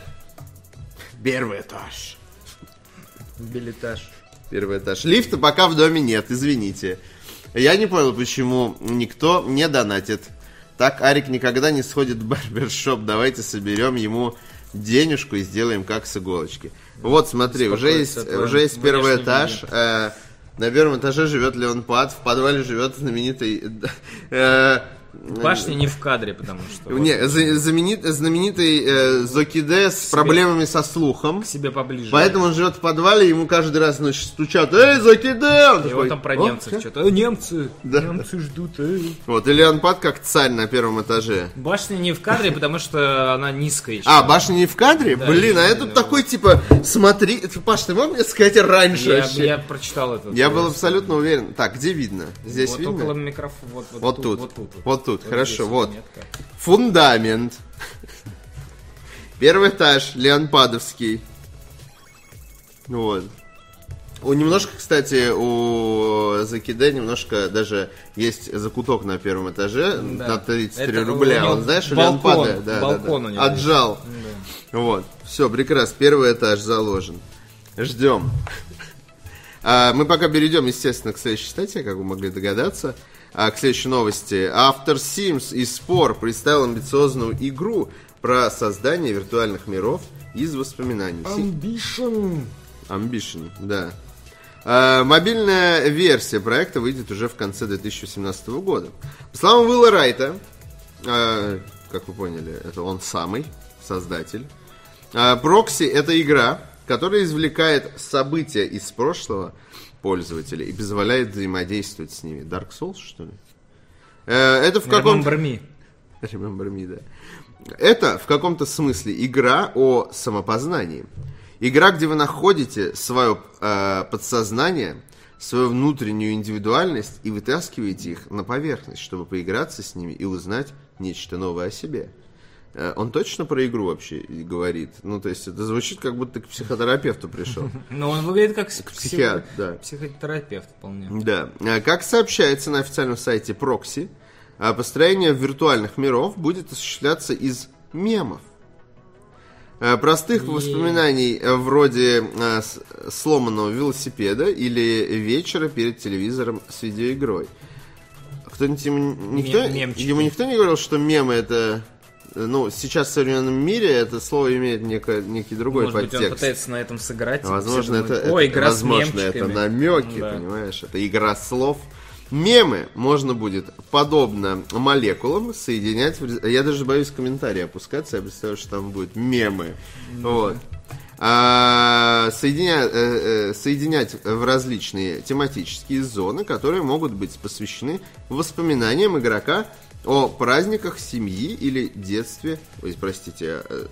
Первый этаж. Билетаж. Первый этаж. Лифта пока в доме нет, извините. Я не понял, почему никто не донатит. Так Арик никогда не сходит в барбершоп. Давайте соберем ему денежку и сделаем как с иголочки. Вот, смотри, уже есть, уже есть первый этаж. Э, на первом этаже живет Леон Пад, в подвале живет знаменитый э, Башня не в кадре, потому что... вот Не, знаменитый э, Зокиде с проблемами со слухом. К себе поближе. Поэтому он живет в подвале, ему каждый раз значит, стучат, эй, Зокиде! Вот там про «О, немцев чё?» что-то. «Э, немцы! Немцы ждут, эй!» Вот, или он пад как царь на первом этаже. Башня не в кадре, потому что она низкая еще. А, башня не в кадре? Блин, а я- это такой, типа, смотри, Паш, ты мог мне сказать раньше я, вообще? я прочитал это. Я был абсолютно уверен. Так, где видно? Здесь вот видно? около микрофона. Вот, вот, Вот тут. Вот тут. Вот хорошо, вот. метка. Фундамент. Первый этаж, Леонпадовский. Вот. У немножко, кстати, у Закиде немножко даже есть закуток на первом этаже Да. на 33 Это рубля. Он, знаешь, балкон, Леонпада да, да, балкон да, у него отжал. Вот. Все, прекрасно. Первый этаж заложен. Ждем. [LAUGHS] А, мы пока перейдем, естественно, к следующей статье, как вы могли догадаться. А, к следующей новости. Автор Sims и Спор представил амбициозную игру про создание виртуальных миров из воспоминаний. Ambition. Ambition, да. А, мобильная версия проекта выйдет уже в конце 2017 года. По словам Уилла Райта, а, как вы поняли, это он самый создатель. А, Прокси это игра, которая извлекает события из прошлого пользователя и позволяет взаимодействовать с ними. Dark Souls, что ли? Э, Это в каком Remember me. Remember me, да. Это в каком-то смысле игра о самопознании. Игра, где вы находите свое э, подсознание, свою внутреннюю индивидуальность и вытаскиваете их на поверхность, чтобы поиграться с ними и узнать нечто новое о себе. Э, Он точно про игру вообще говорит. Ну, то есть, это звучит, как будто к психотерапевту пришел. [LAUGHS] Но он выглядит как с- психиатр, да. психотерапевт вполне. Да. А, Как сообщается на официальном сайте Proxy, а, построение виртуальных миров будет осуществляться из мемов. Простых воспоминаний вроде сломанного велосипеда или вечера перед телевизором с видеоигрой. Кто-нибудь ему, никто, Мем- ему никто не говорил, что мемы это... Ну, сейчас в современном мире это слово имеет некое- некий другой Может быть, он подтекст. пытается на этом сыграть. Возможно, все это, думают, это- игра возможно, это мемчиками». намеки, Да. понимаешь? Это игра слов. Мемы можно будет, подобно молекулам, соединять... в Я даже боюсь комментарии опускаться, я представляю, что там будет мемы. Вот. А, соединя- э, э, соединять в различные тематические зоны, которые могут быть посвящены воспоминаниям игрока о праздниках семьи или детстве. Ой, простите, э,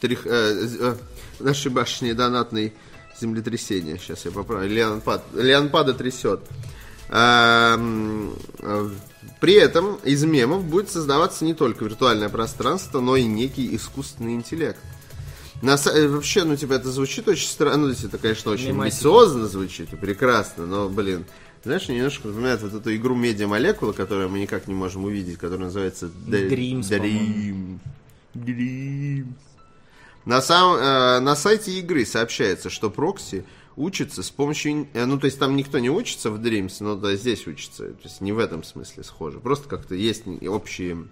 трих- э, э, нашей башни донатной землетрясение. Сейчас я поправлю. Леонпад, Леонпада трясет. Эм, э, При этом из мемов будет создаваться не только виртуальное пространство, но и некий искусственный интеллект. На, э, вообще, ну, типа, это звучит очень странно, ну, это, конечно, очень Мемасики. амбициозно звучит и прекрасно, но, блин, знаешь, мне немножко напоминает вот эту игру Медиа-молекула, которую мы никак не можем увидеть, которая называется Dreams, Dream. Dream. На, сам, э, на сайте игры сообщается, что прокси учится с помощью... э, Ну, то есть там никто не учится в Dreams, но да, здесь учится. То есть не в этом смысле схоже. Просто как-то есть общие,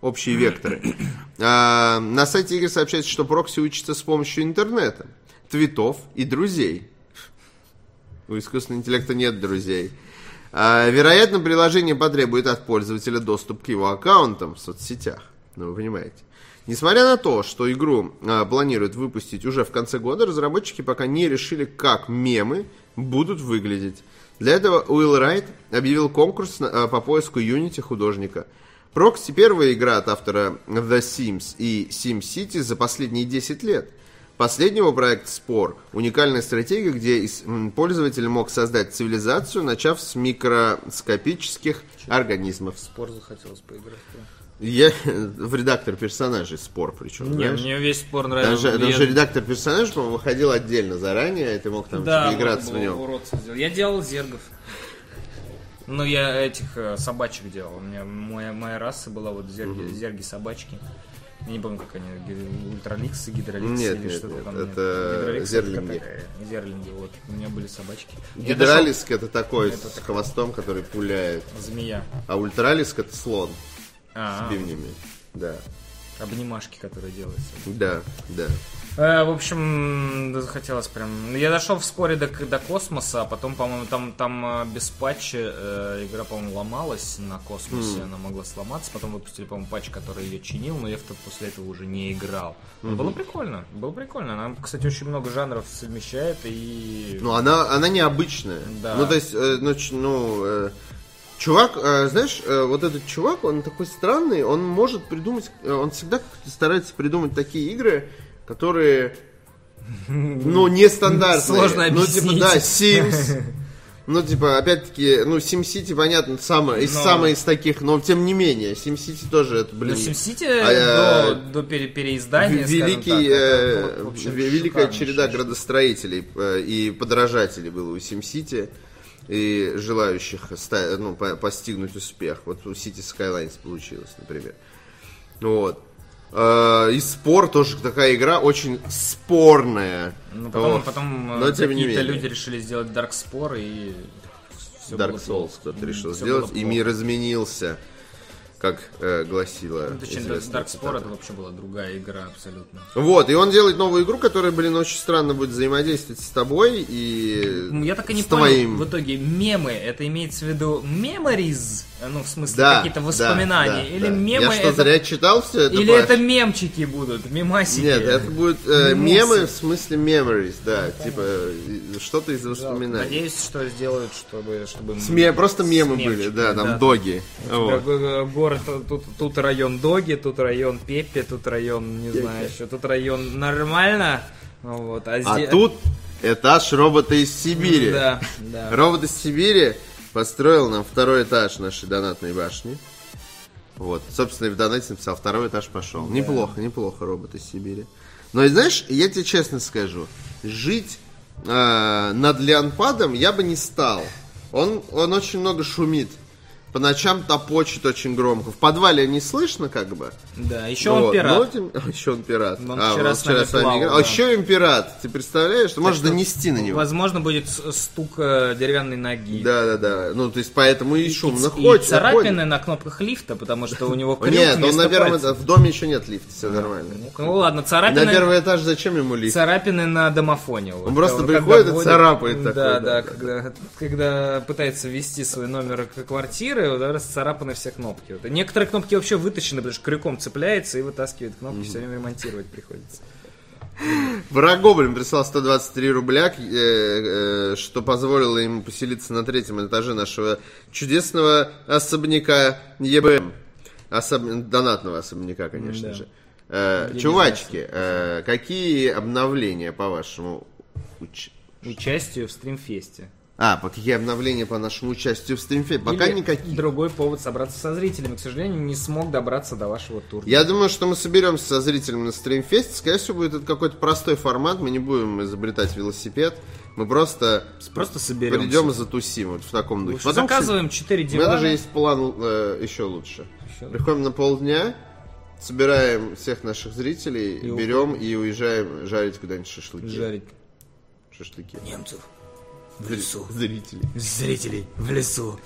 общие векторы. [CLEARS THROAT] А, на сайте игры сообщается, что прокси учится с помощью интернета, твитов и друзей. У искусственного интеллекта нет друзей. А, вероятно, приложение потребует от пользователя доступ к его аккаунтам в соцсетях. Ну, вы понимаете. Несмотря на то, что игру а, планируют выпустить уже в конце года, разработчики пока не решили, как мемы будут выглядеть. Для этого Уилл Райт объявил конкурс на- а, по поиску Unity художника. Прокси первая игра от автора The Sims и SimCity за последние 10 лет. Последнего проект Спор – уникальная стратегия, где пользователь мог создать цивилизацию, начав с микроскопических организмов. Спор захотелось поиграть. Я [LAUGHS] в редактор персонажей Спор причем, Не, мне весь спор нравится. же, там Я- же редактор персонажей, по-моему, выходил отдельно заранее, и ты мог там Да, типа, играться в сделать. Я делал зергов. Ну, я этих э, собачек делал. У меня моя, моя раса была вот зерги, зерги собачки. Я не помню, как они, ультраликсы, гидроликсы Нет, или нет, что-то нет, там. это Гидроликсы зерлинги. такая, Зерлинги, вот. У меня были собачки. Я Гидралиск это такой Это с такой. хвостом, который пуляет. Змея. А ультралиск это слон А, с бивнями. Да. обнимашки, которые делаются. Да, да. Э, в общем, захотелось прям... Я дошел в споре до, до космоса, а потом, по-моему, там, там э, без патча э, игра, по-моему, ломалась на космосе, она могла сломаться. Потом выпустили, по-моему, патч, который ее чинил, но я в- после этого уже не играл. Но Было прикольно, было прикольно. Она, кстати, очень много жанров совмещает и... Ну, она, она необычная. Да. Ну, то есть, э, ну, ну, э, чувак, э, знаешь, вот этот чувак, он такой странный, он может придумать, он всегда старается придумать такие игры, которые, ну, нестандартные. Сложно Ну, объяснить. типа, да, Sims. Ну, типа, опять-таки, ну, SimCity, понятно, самое, из Но- самой из таких, но тем не менее, SimCity тоже, это, Ну, блин, SimCity а, до, до пере- переиздания, великий, так, это, э, в общем, ве- великая череда штука. градостроителей э, и подражателей было у SimCity и желающих ну, по- постигнуть успех. Вот у City Skylines получилось, например. Вот. Э, И спор тоже такая игра очень спорная. Ну, потом, Вот. потом э, Но тем не какие-то менее. люди решили сделать Dark Spore и все Dark Souls кто-то решил сделать, и мир изменился, как э, гласила Ну, Точнее, Dark Spore цитата. это вообще была другая игра абсолютно. Вот, и он делает новую игру, которая, блин, очень странно будет взаимодействовать с тобой и Ну, Я так и не с понял, твоим. в итоге мемы, это имеется в виду memories, ну, в смысле, Да, какие-то да, воспоминания, да, или да. мемы Я что, это... зря читал все это? Или Паш? это мемчики будут, мемасики. Нет, это будет э, мемы в смысле memories, да, типа э, что-то из воспоминаний. Надеюсь, что сделают, чтобы... чтобы С просто с мемы мемчиками, были, да, там доги. Вот. Город, тут, тут район Доги, тут район Пеппи, тут район, не знаю, еще, тут район нормально. Вот, а, А здесь... тут этаж робота из Сибири. Да, да. Робот из Сибири построил нам второй этаж нашей донатной башни. Вот, собственно, и в донате написал, второй этаж пошел. Неплохо, неплохо, робот из Сибири. Но, знаешь, я тебе честно скажу, жить э, над Леонпадом я бы не стал. Он, он очень много шумит. По ночам топочет очень громко. В подвале не слышно, как бы. Да, еще он Вот, пират. но тем- [LAUGHS] еще он пират. Он а, вчера он с нами плавал, играл. да. А еще им пират. Ты представляешь? Ты можешь что, донести на него. Возможно, будет с- стук э, деревянной ноги. Да, да, да. Ну, то есть поэтому и И ходит. царапины на кнопках лифта, потому что у него [LAUGHS] крюк Нет, он на первом. В доме еще нет лифта, все нормально. Ну ладно, На царапины, первый этаж зачем ему лифт? царапины на домофоне. Он просто приходит и царапает Да, да, да, да. когда, пытается ввести свой номер квартиры, вот раз царапаны все кнопки. Вот. Некоторые кнопки вообще вытащены, потому что крюком цепляется и вытаскивает кнопки, все время ремонтировать приходится. Врагоблин прислал 123 рубля, э, э, что позволило ему поселиться на третьем этаже нашего чудесного особняка ЕБМ. Особ- Донатного особняка, конечно Да. же. Э, чувачки, э, какие обновления, по-вашему, уч- Участию в стримфесте. А, по какие обновления по нашему участию в стримфе? Пока Или никаких. другой повод собраться со зрителями. К сожалению, не смог добраться до вашего тура. Я думаю, что мы соберемся со зрителями на стримфесте. Скорее всего, будет это какой-то простой формат. Мы не будем изобретать велосипед. Мы просто, Просто соберемся. придем и затусим вот в таком духе. Потом, Заказываем 4 кстати, У меня дивана. даже есть план э, еще лучше. Еще Приходим на полдня, собираем всех наших зрителей, И берем и уезжаем жарить куда-нибудь шашлыки. жарить Шашлыки. немцев в лесу. Зрителей. Зрителей в лесу.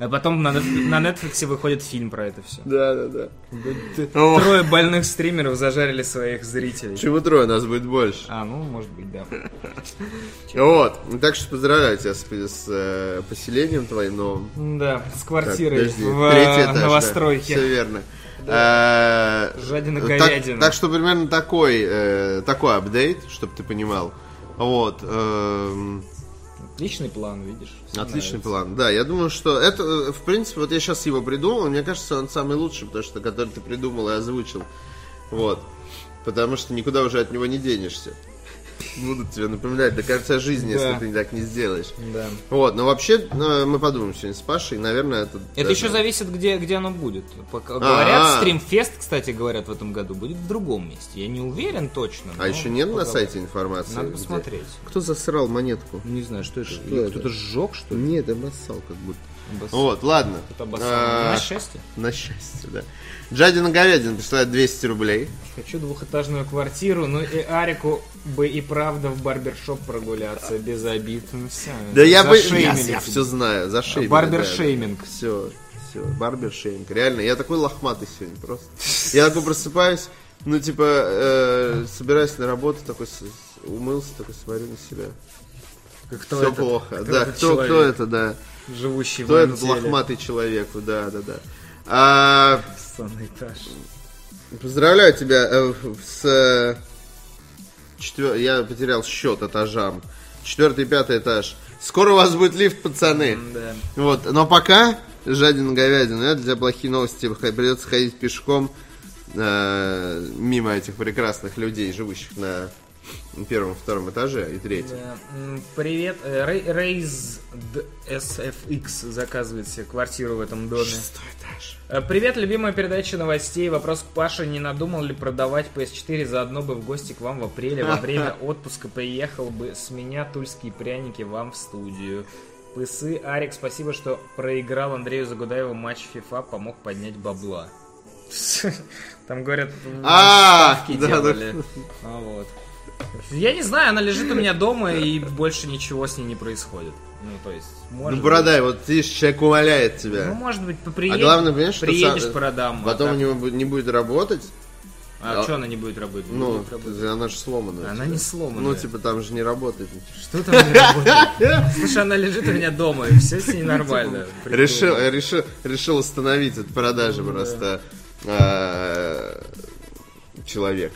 А потом на, на Netflix выходит фильм про это все. Да, да, да. Трое больных стримеров зажарили своих зрителей. Почему трое? Нас будет больше. А, ну, может быть, да. [LAUGHS] Вот. Так что поздравляю тебя с, с, э, поселением твоим новым. Да, с Так, квартирой подожди. в э, этаж, новостройке. Все верно. Э, Жадина так- говядина. Так, что примерно такой, э, такой апдейт, чтобы ты понимал. Вот. эм, Отличный план, видишь. Отличный нравится. план. Да, я думаю, что это, э, в принципе, вот я сейчас его придумал, и мне кажется, он самый лучший, потому что который ты придумал и озвучил. Вот. Потому что никуда уже от него не денешься. Будут тебе напоминать до конца жизни, Да. если ты так не сделаешь. Да. Вот, но вообще э, мы подумаем сегодня с Пашей, наверное, это... Это еще зависит, где, где оно будет. Пока, А-а. говорят, стримфест, кстати, говорят, в этом году будет в другом месте. Я не уверен точно. А еще нет на сайте информации? Надо где- посмотреть. Кто засрал монетку? Не знаю, что это. Кто-то сжег, что ли? Нет, обоссал как будто. Обоссал. Вот, ладно. А, На счастье. На счастье, да. Джадина Говядин присылает 200 рублей. Хочу двухэтажную квартиру, ну и Арику бы и правда в барбершоп прогуляться без обид. Ну все. Да я бы... Я, я все знаю, зашеймили. Barber-shaming. Все, все, barber-shaming. Реально, я такой лохматый сегодня просто. Я такой просыпаюсь, ну, типа, э, собираюсь на работу, такой умылся, такой смотрю на себя. Кто Все этот- плохо. кто Да, этот кто, кто это, да. Живущий Кто в этот Антеле? лохматый человек, да, да, да. А, поздравляю тебя э, с... э, четвер- Я потерял счет этажам. Четвертый и пятый этаж. Скоро у вас будет лифт, пацаны. Да. Вот, но пока, жадина говядина, это для плохие новости, придется ходить пешком э, мимо этих прекрасных людей, живущих на первом, втором этаже и третьем. Привет. Э, Рей- Raze SFX заказывает себе квартиру в этом доме. Шестой этаж. Э, Привет, любимая передача новостей. Вопрос к Паше. Не надумал ли продавать PS4? Заодно бы в гости к вам в апреле во время [LAUGHS] отпуска приехал бы с меня тульские пряники вам в студию. Пысы, Арик, спасибо, что проиграл Андрею Загудаеву матч FIFA, помог поднять бабла. [LAUGHS] Там говорят, А, ставки делали. А, вот. Я не знаю, она лежит у меня дома и больше ничего с ней не происходит. Ну, то есть, может Ну, продай, вот видишь, человек умоляет быть- Ну, тебя. может быть, А приедешь, главное, понимаешь, что приедешь, сам- продам. а Потом так- у него не будет работать, А А- что она не будет работать? Не ну, будет работать. она же сломана. у Она тебя. не сломанная. Ну, типа, там же не работает. Что там не работает? [LAUGHS] Слушай, она лежит у меня дома, и все с ней нормально. Решил, решил, решил установить от продажи просто э, человека.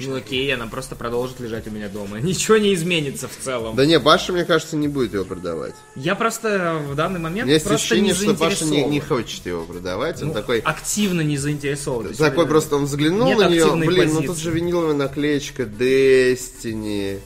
Ну окей, она просто продолжит лежать у меня дома. [LAUGHS] Ничего не изменится в целом. Да не, Паша, мне кажется, не будет его продавать. Я просто в данный момент есть просто не ощущение, что Паша не, не хочет его продавать. Он Ну, такой, Активно не заинтересован. Есть, такой э, просто он взглянул на нее. Блин, ну тут позиции. же виниловая наклеечка Destiny.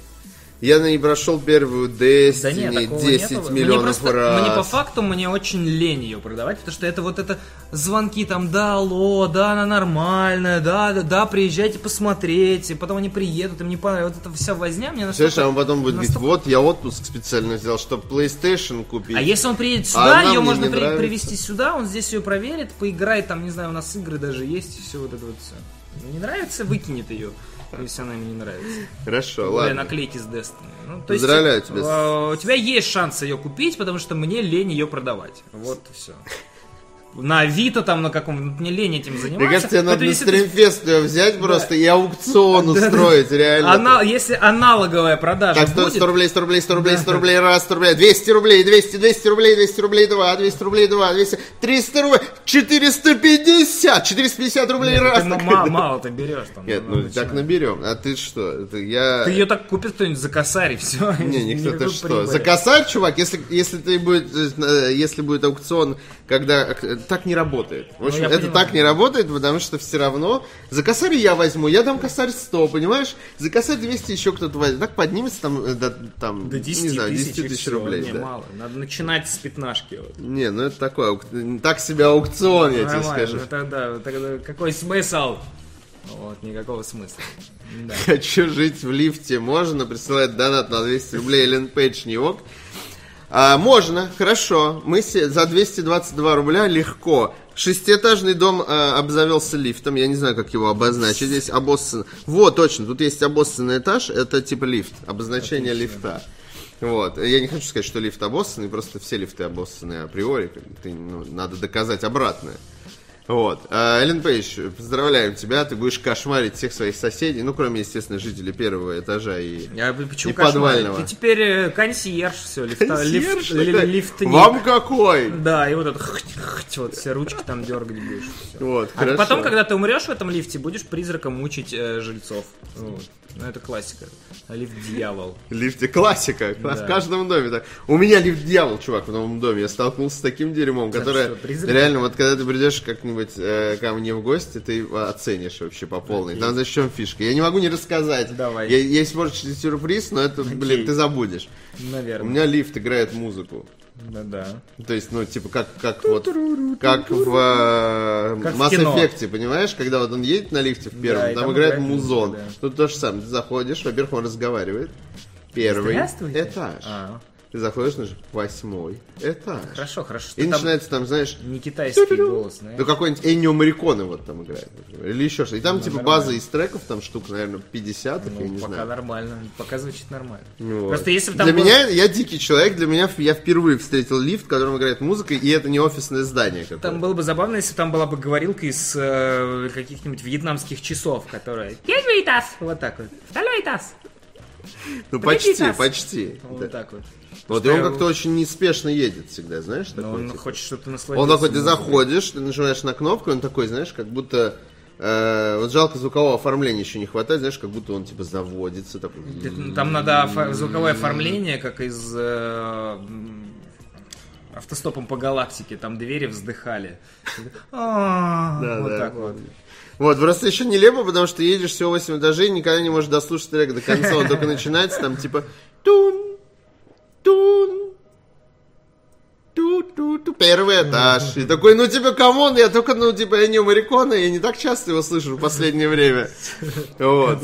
Я на ней прошел первую Destiny Да нет, такого 10 нету. миллионов мне просто, раз. Мне по факту, мне очень лень ее продавать, потому что это вот это звонки там, да, алло, да, она нормальная, да, да, да, приезжайте посмотреть, потом они приедут, им не понравится, вот эта вся возня мне Представляешь, а настолько... он потом будет говорить, настолько- вот я отпуск специально взял, чтобы PlayStation купить. А если он приедет А сюда, она ее можно при- нравится. привезти сюда, он здесь ее проверит, поиграет, там, не знаю, у нас игры даже есть, все вот это вот все. Не нравится, выкинет ее, если она ему не нравится. Хорошо, Или ладно. наклейки с Destiny. Ну, то есть, Поздравляю тебя с- э, У тебя есть шанс ее купить, потому что мне лень ее продавать. Вот все. На Авито там на каком мне лень этим заниматься. Мне кажется, тебе надо на стримфест ее взять просто и аукцион [LAUGHS] устроить, реально. Ана- если аналоговая продажа Так, 100, будет, 100 рублей, 100 рублей, 100 рублей, 100 рублей, раз, 100 рублей, 200 рублей, 200, 200 рублей, 200 рублей, 2, 200 рублей, 2, 200, 300 рублей, 450, 450 рублей, раз. ты ма- ма- мало ты берешь там. Нет, ну, ну так наберем. А ты что? Это я... Ты ее так купит кто-нибудь за косарь и все. Не, никто [LAUGHS] ты что? За косарь, чувак, если, если ты будет, э, если будет аукцион, когда э, так не работает. В общем, я это понимаю. так не работает, потому что все равно за косарь я возьму, я дам косарь 100, понимаешь? За косарь 200 еще кто-то возьмет. Так поднимется там, э, до, там До 10 не знаю, тысяч, 10 и тысяч всё. рублей. Не, да. мало. Надо начинать с пятнашки. Вот. Не, ну это такой, аук- так себе аукцион, я тебе скажу. ну тогда, тогда какой смысл? Вот, никакого смысла. Да. Хочу жить в лифте. Можно присылать донат на 200 рублей Эллен Пейдж не ок. А, можно, хорошо. Мы за 222 рубля легко. Шестиэтажный дом э, обзавелся лифтом. Я не знаю, как его обозначить. Здесь обоссан. Вот, точно. Тут есть обоссанный этаж. Это типа лифт. Обозначение лифта. Вот. Я не хочу сказать, что лифт обоссанный, просто все лифты обоссаны априори. Ты, ну, надо доказать обратное. Вот. А, Эллен Пейдж, поздравляем тебя. Ты будешь кошмарить всех своих соседей, ну, кроме, естественно, жителей первого этажа и... Бы- почему И подвального. Ты теперь э, консьерж, все, лифта, Консьерж лифт, ли- лифтник. Вам какой? Да, и вот это вот все ручки там дергать будешь. всё. Вот, А хорошо. потом, когда ты умрешь в этом лифте, будешь призраком мучить э, жильцов. Вот. Ну, это классика. Лифт дьявол. Лифте классика. Да. В каждом доме так. У меня лифт дьявол, чувак, в новом доме. Я столкнулся с таким дерьмом, которое что, реально, вот когда ты придешь как-нибудь э, ко мне в гости, ты оценишь вообще по полной. Там в чем фишка? Я не могу не рассказать. Давай. Я- Есть, может, сюрприз, но это, блин, ты забудешь. У Наверное. меня лифт играет музыку. Да-да. То есть, ну, типа, как, как вот, как в э, Как Mass. Effect, понимаешь, когда вот он едет на лифте в первом, Да, там, там играет играет музон. да. Тут то же самое, ты заходишь, во-первых, он разговаривает. Первый этаж. А. Ты заходишь на восьмой этаж. Хорошо, хорошо. И там начинается там, знаешь, Не китайский голос, знаешь. ну какой-нибудь Эннио Мариконе вот там играет, например. Или еще что. И там типа нормально. база из треков, там штук, наверное, 50, я Ну, не пока знаю. нормально. Пока звучит нормально. Вот. Просто если бы там Для был- меня, я дикий человек, для меня я впервые встретил лифт, в котором играет музыка, и это не офисное здание какое-то. Там было бы забавно, если бы там была бы говорилка из э, каких-нибудь вьетнамских часов, которая... Первый этаж! Вот так вот. Второй этаж! [LAUGHS] Ну почти, почти. Вот так вот. Вот и он как-то очень неспешно едет всегда, знаешь, такой. он типа. хочет что-то Он насладиться. такой, ты заходишь, ты нажимаешь на кнопку, он такой, знаешь, как будто... э, вот жалко звукового оформления еще не хватает, знаешь, как будто он типа заводится. Такой. Там надо офа- звуковое оформление, как из э, автостопом по галактике. Там двери вздыхали. [LAUGHS] А, Да, Вот да. так вот. Вот, просто еще нелепо, потому что едешь всего 8 этажей, никогда не можешь дослушать трек до конца. Он только начинается там типа тун, тун, ту-ту-ту, первый этаж. И такой, ну типа, come on, я только, ну типа, я не Марикона, я не так часто его слышу в последнее время. [LAUGHS] Вот.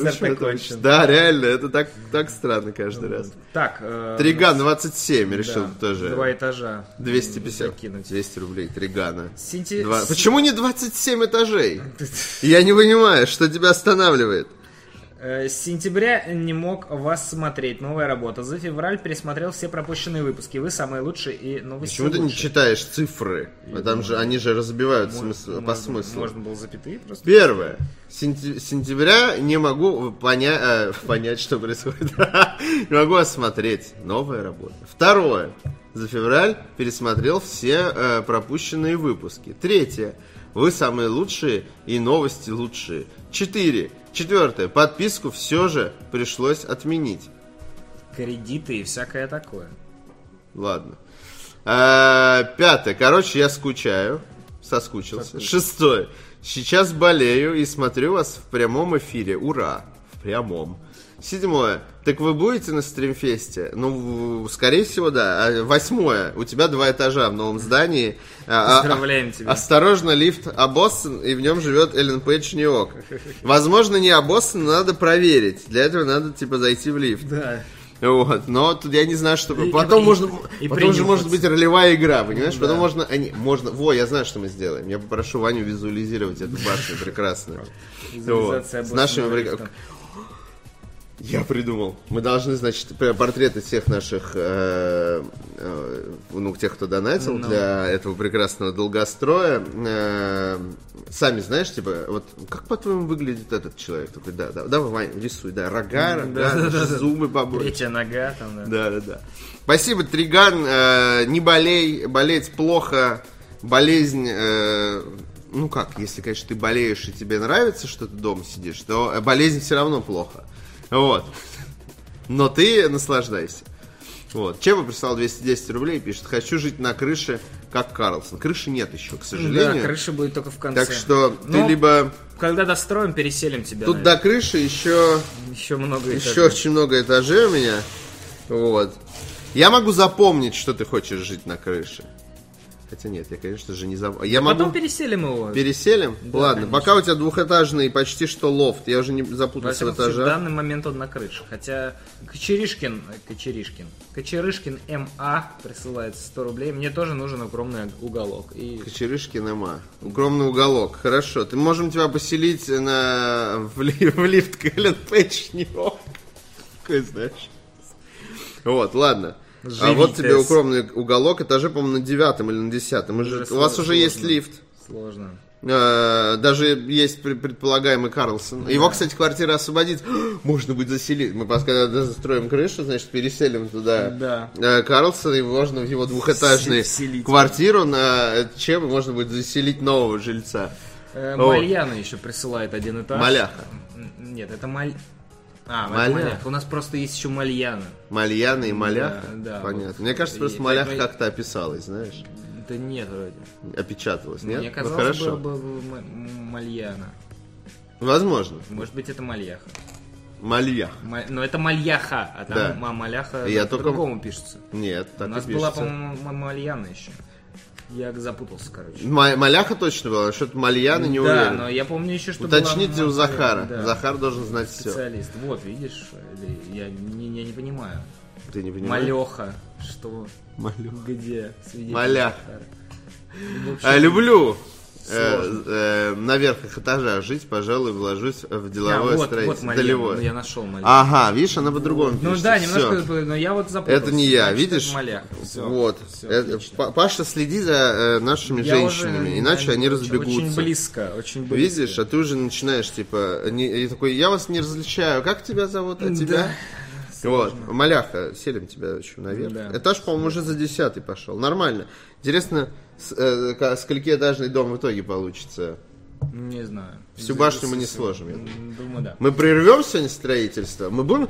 Да, реально, это так, так странно каждый раз. Так. э, Триган 27 решил тоже. Два этажа. 250. закинуть. 200 рублей Тригана. Почему не 27 этажей? [LAUGHS] Я не понимаю, что тебя останавливает. Э, С сентября не мог вас смотреть. Новая работа. За февраль пересмотрел все пропущенные выпуски. Вы самые лучшие и новости Почему ты не читаешь цифры? А там же они же разбивают смысл- по Можно- смыслу. Можно было запятые просто. Первое. Сентября не могу поня- э, [LAUGHS] понять, что происходит. [LAUGHS] не могу осмотреть. Новая работа. Второе. За февраль пересмотрел все э, пропущенные выпуски. Третье. Вы самые лучшие и новости лучшие. Четыре. Четвертое. Подписку все же пришлось отменить. Кредиты и всякое такое. Ладно. А, Пятое. Короче, я скучаю. Соскучился. Шестое. Сейчас болею и смотрю вас в прямом эфире. Ура! В прямом. Седьмое. Так вы будете на стримфесте? Ну, скорее всего, да. А Восьмое. У тебя два этажа в новом здании. А, а, Поздравляем тебя. Осторожно, лифт обоссан, и в нем живет Эллен Пейдж Ньюок. Возможно, не обоссан, но надо проверить. Для этого надо, типа, зайти в лифт. Да. Вот, но тут я не знаю, что... И- потом и- можно... и потом же может быть ролевая игра, понимаешь? Да. Потом можно... а, не, можно... Во, я знаю, что мы сделаем. Я попрошу Ваню визуализировать эту башню прекрасную. Визуализация Вот. С нашими... Я придумал. Мы должны, значит, портреты всех наших, э, э, ну, тех, кто донатил Ну. для этого прекрасного долгостроя. э, сами знаешь, типа, вот как по-твоему выглядит этот человек? Такой, да, да, давай, Вань, рисуй, да, рога, рога, да, да, да. зубы побольше. Третья нога там, да. Да, да, да. Спасибо, Триган. Э, не болей, болеть плохо. Болезнь, э, ну как, если, конечно, ты болеешь и тебе нравится, что ты дома сидишь, то э, болезнь все равно плохо. Вот. Но ты наслаждайся. Вот. Чеба прислал 210 рублей и пишет, хочу жить на крыше, как Карлсон. Крыши нет еще, к Да, сожалению. крыша будет только в конце. так что ты Ну, либо... Когда достроим, переселим тебя. Тут до крыши еще Еще много еще этажей. очень много этажей у меня. Вот. Я могу запомнить, что ты хочешь жить на крыше. Хотя нет, я, конечно же, не запомню. Я Потом могу... переселим его. Переселим? Ладно, конечно. пока у тебя двухэтажный почти что лофт, я уже не запутался в случае, в данный момент он на крыше. Хотя Кочеришкин, Кочеришкин, Кочерышкин МА присылает 100 рублей. Мне тоже нужен огромный уголок. И Кочерышкин МА. Укромный уголок. Хорошо. Ты можем тебя поселить на... в, ли- [LAUGHS] в лифт Кэлен Пэтч, Нью-Йорк. Какой знаешь. Вот, ладно. А Живитесь. вот тебе укромный уголок, этаже, по-моему, на девятом или на десятом. Уже У вас уже есть лифт. сложно. Э, Даже есть пр- предполагаемый Карлсон. Его, кстати, квартира освободит. [GASPS] Можно будет заселить. Мы когда застроим крышу, значит, переселим туда Да. э, Карлсона, и можно в его двухэтажную Вселить. квартиру на чем можно будет заселить нового жильца. Э. Мальяна еще присылает один этаж. Маляха. Нет, это Маль... А, это Маляха. Маляха. У нас просто есть еще Мальяна. Мальяна и Маляха? Да, да, Понятно. вот. Мне кажется, И просто Маляха поэтому- как-то описалась, знаешь. Да нет, вроде. Опечаталась, нет? Мне ну казалось, хорошо. было бы Мальяна. Возможно. Может быть, это Мальяха. Мальях. Ма- Но это Мальяха, а там Да. Ма- Маляха Я только- по-другому пишется. Нет, так У и нас была, по-моему, Ма- Мальяна еще. Я запутался, короче. Ма- Маляха точно была, что-то Мальяна не да, уверен. но я помню еще, что была Уточните у Ма- Захара. да, Захар должен знать все. специалист. Вот, видишь, я не, я не понимаю. Ты не понимаешь? Малеха, что, Малю. где? Свидетель Маляха. Общем, А, люблю Сложно. э, на верхних этажах жить, пожалуй, вложусь в а, деловое вот, вот строительство. Долевое. ну, я нашел. Ага, видишь, она по-другому Ну пишется. да, немножко, но я вот запутался. Это не я, Значит, видишь? Всё, вот. Это-. Па- Паша, следи за э, нашими Я женщинами, уже, иначе они очень- разбегутся. Очень близко, очень близко. Видишь, а ты уже начинаешь, типа, не, такой, я вас не различаю. Как тебя зовут? А тебя? Вот, Маляха, селим тебя еще наверх. Да. Этаж, по-моему, уже за десятый пошел. Нормально. Интересно, э, сколькиэтажный дом в итоге получится. Не знаю. Всю башню мы не сложим, я думаю. Да. Мы прервем сегодня строительство? Мы будем...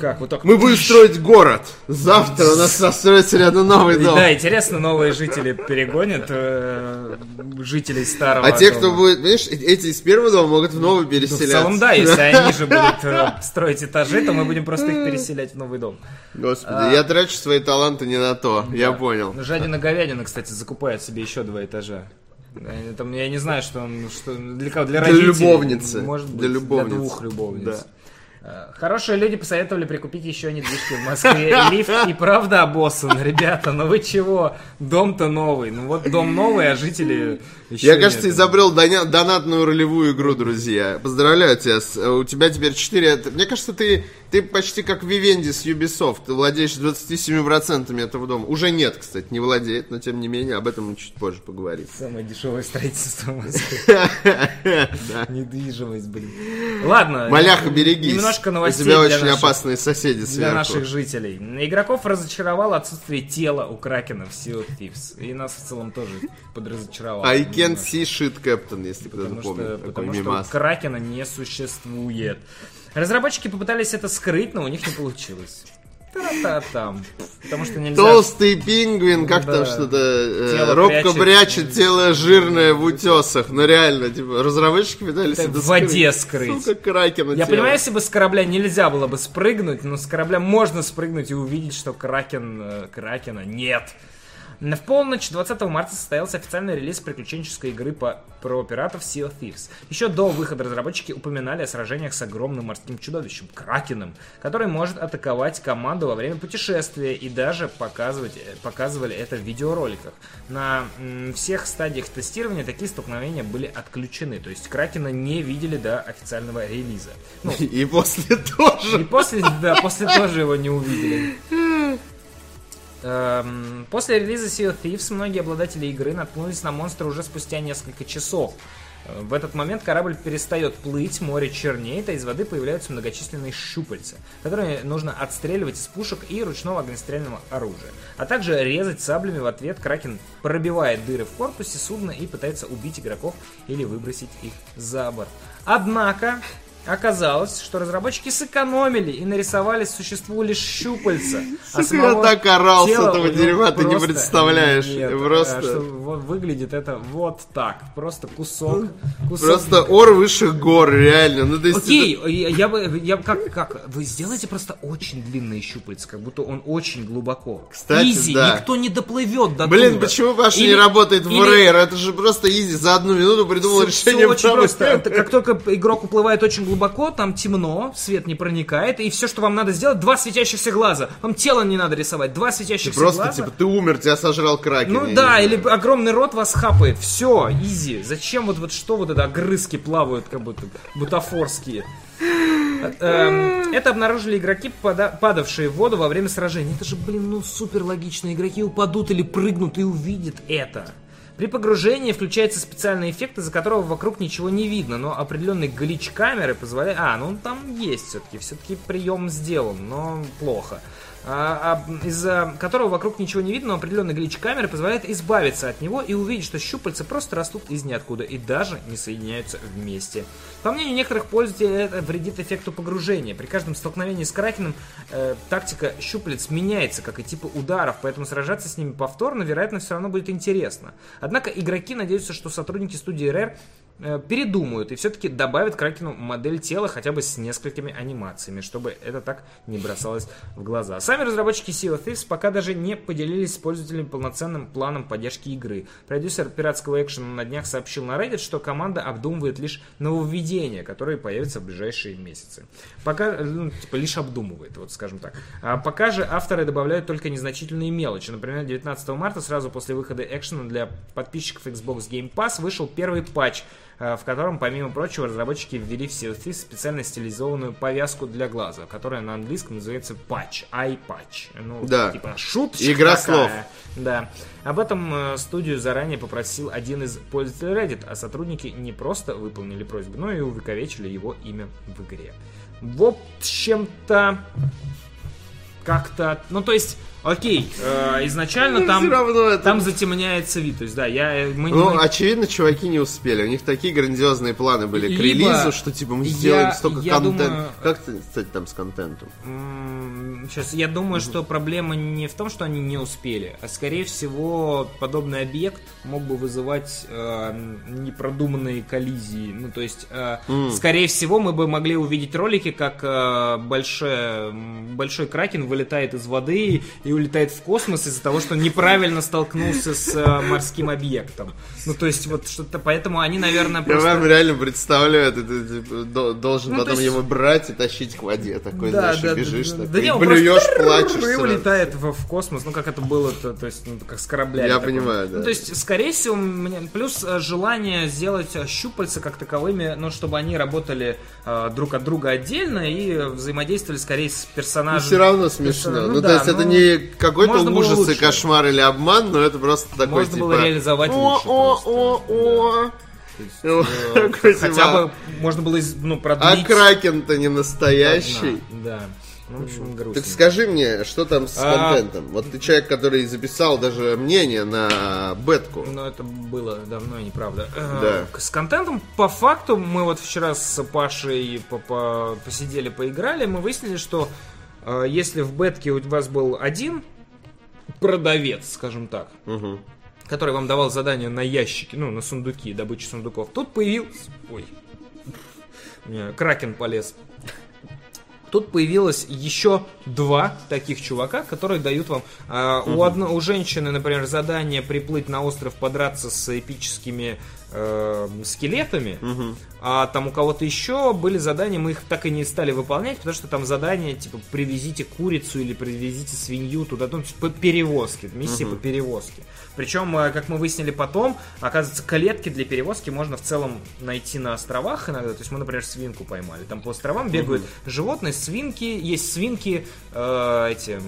Как, вот так? Мы будем строить город. Завтра у нас построится рядом новый дом. Да, интересно, новые жители перегонят э, жителей старого А те, кто будет, видишь, э- эти из первого дома могут в новый Ну, в переселяться. целом, да, если [LAUGHS] они же будут э, строить этажи, то мы будем просто их переселять в новый дом. Господи, я трачу свои таланты не на то, я понял. Жадина говядина, кстати, закупает себе еще два этажа. Там, я не знаю, что он что, для кого, для Для родителей. любовницы. Может быть, Для любовниц. Для двух любовниц. Да. Э, Хорошие люди посоветовали прикупить еще недвижки в Москве. [LAUGHS] Лифт и правда обоссан, ребята, ну вы чего? Дом-то новый. Ну вот дом новый, а жители еще Я, кажется, нет. изобрел доня- донатную ролевую игру, друзья. Поздравляю тебя. с- э, У тебя теперь 4... Мне кажется, ты, ты почти как Вивенди с Ubisoft. Ты владеешь 27% этого дома. Уже нет, кстати, не владеет, но тем не менее, об этом мы чуть позже поговорим. Самое дешевое строительство в Москве. [LAUGHS] Недвижимость, блин. Ладно. [LAUGHS] Маляха, берегись. Немножко У новостей тебя для очень опасные соседи для сверху. наших жителей. Игроков разочаровало отсутствие тела у Кракена в Sea of Thieves. И нас в целом тоже подразочаровало. Can't see shit, Captain, если кто-то что, помнит. Такой потому что мимас. Кракена не существует. Разработчики попытались это скрыть, но у них не получилось. Та-та-там. Потому что нельзя... Толстый пингвин, как там Да. что-то э, робко прячет. прячет тело жирное в утесах. Ну реально, типа, разработчики пытались Это это в воде скрыть. Сука, кракена Я тело. понимаю, если бы с корабля нельзя было бы спрыгнуть, но с корабля можно спрыгнуть и увидеть, что Кракен, э, Кракена нет. В полночь 20 марта состоялся официальный релиз приключенческой игры по, про пиратов Sea of Thieves. Еще до выхода разработчики упоминали о сражениях с огромным морским чудовищем, Кракеном, который может атаковать команду во время путешествия и даже показывать, э, показывали это в видеороликах. На всех стадиях тестирования такие столкновения были отключены, то есть Кракена не видели до официального релиза. Ну, [LAUGHS] И после тоже. и после, да, после тоже его не увидели. [LAUGHS] Эм, После релиза Sea of Thieves многие обладатели игры наткнулись на монстра уже спустя несколько часов. Э, В этот момент корабль перестает плыть, море чернеет, а из воды появляются многочисленные щупальца, которые нужно отстреливать из пушек и ручного огнестрельного оружия. А также резать саблями в ответ. Кракен пробивает дыры в корпусе судна и пытается убить игроков или выбросить их за борт. Однако, Оказалось, что разработчики сэкономили и нарисовали существу лишь щупальца. а Сука, я так орал с этого дерьма, ты не представляешь. нет. Я просто- что вот выглядит это вот так. Просто кусок. кусок Просто ор высших гор, реально. Ну, то есть Окей, я, я бы, я как, как, вы сделаете просто очень длинные щупальца, как будто он очень глубоко. Кстати, Изи, да. никто не доплывет до Блин, туда. почему не Или- работает в или- Рейр? Это же просто изи. За одну минуту придумал Всё- решение всё очень просто. Это Как только игрок уплывает очень глубоко, там темно, свет не проникает, и все, что вам надо сделать, два светящихся глаза. Вам тело не надо рисовать, два светящихся Просто, глаза. типа, ты умер, тебя сожрал кракен. Ну да, или огромный рот вас хапает. Все, изи. Зачем вот, вот что вот это огрызки плавают, как будто бутафорские? Эм, Это обнаружили игроки, пада- падавшие в воду во время сражения. Это же, блин, ну супер логично. Игроки упадут или прыгнут и увидят это. При погружении включается специальный эффект, из-за которого вокруг ничего не видно, но определенный глич камеры позволяет... А, ну там есть все-таки, все-таки прием сделан, но плохо. А, а, из-за которого вокруг ничего не видно, но определенный глич камеры позволяет избавиться от него и увидеть, что щупальца просто растут из ниоткуда и даже не соединяются вместе. По мнению некоторых пользователей, это вредит эффекту погружения. При каждом столкновении с кракеном э, тактика щупалец меняется, как и типы ударов, поэтому сражаться с ними повторно, вероятно, все равно будет интересно. Однако игроки надеются, что сотрудники студии Rare передумают и все-таки добавят Кракену модель тела хотя бы с несколькими анимациями, чтобы это так не бросалось в глаза. Сами разработчики Sea of Thieves пока даже не поделились с пользователями полноценным планом поддержки игры. Продюсер пиратского экшена на днях сообщил на Reddit, что команда обдумывает лишь нововведения, которые появятся в ближайшие месяцы. Пока, ну, типа, лишь обдумывает, вот скажем так. А пока же авторы добавляют только незначительные мелочи. Например, 19 марта, сразу после выхода экшена для подписчиков Xbox Game Pass, вышел первый патч, э, в котором, помимо прочего, разработчики ввели в Thieves специально стилизованную повязку для глаза, которая на английском называется патч, patch. Ну, Да. типа шуточка Игра такая. слов. Да. Об этом э, студию заранее попросил один из пользователей Reddit, а сотрудники не просто выполнили просьбу, но и увековечили его имя в игре. В общем-то, как-то... Ну, то есть, окей, э, изначально Ну, там, это- там затемняется вид. То есть, да, я... э, Мы, Ну, мы- очевидно, чуваки не успели. У них такие грандиозные планы были к Либо релизу, что типа мы я- сделаем столько я контента. думаю- Как ты, кстати, там с контентом? Сейчас, я думаю, что проблема не в том, что они не успели, а скорее всего подобный объект мог бы вызывать э, непродуманные коллизии. Ну, то есть, э, скорее всего, мы бы могли увидеть ролики, как э, большой, большой кракен вылетает из воды и улетает в космос из-за того, что неправильно столкнулся с э, морским объектом. Ну, то есть, вот что-то, поэтому они, наверное, Я просто... вам реально представляю, ты, ты, типа, до- должен Ну, то потом есть- его брать и тащить к воде. Такой, знаешь, и бежишь, да, такой, не, он блюешь, просто плачешь. и улетает в, в космос, ну как это было, то, то есть, ну, как с корабля. Я понимаю, да. Ну, то есть, скорее всего, мне... плюс желание сделать щупальца как таковыми, ну, чтобы они работали э, друг от друга отдельно и взаимодействовали скорее с Ну, персонажем. все равно смешно. персона- Ну, да, то есть, это ну, не какой-то ужас и кошмар или обман, но это просто такой, Можно типа... было реализовать о, лучше о, просто. о, о. Ну, Э, такой, Хотя типа, бы можно было из- ну, А продлить. Кракен-то не настоящий. Да. Ну, в общем, грустно. Так скажи мне, что там с А. контентом? Вот ты человек, который записал даже мнение на бетку. Но это было давно и неправда. Э, Да. С контентом, по факту, мы вот вчера с Пашей по- по- посидели, поиграли, мы выяснили, что если в бетке у вас был один продавец, скажем так, Мгм. который вам давал задания на ящики, ну, на сундуки, добычу сундуков, тут появился... Ой. Кракен полез. Тут появилось еще два таких чувака, которые дают вам... а, у, одно, у женщины, например, задание приплыть на остров, подраться с эпическими э, скелетами, а там у кого-то еще были задания, мы их так и не стали выполнять, потому что там задания, типа, привезите курицу или привезите свинью туда, ну, по перевозке, миссия по перевозке. Причем, э, как мы выяснили потом, оказывается, клетки для перевозки можно в целом найти на островах иногда. То есть мы, например, свинку поймали. Там по островам бегают животные, свинки, есть свинки, э, эти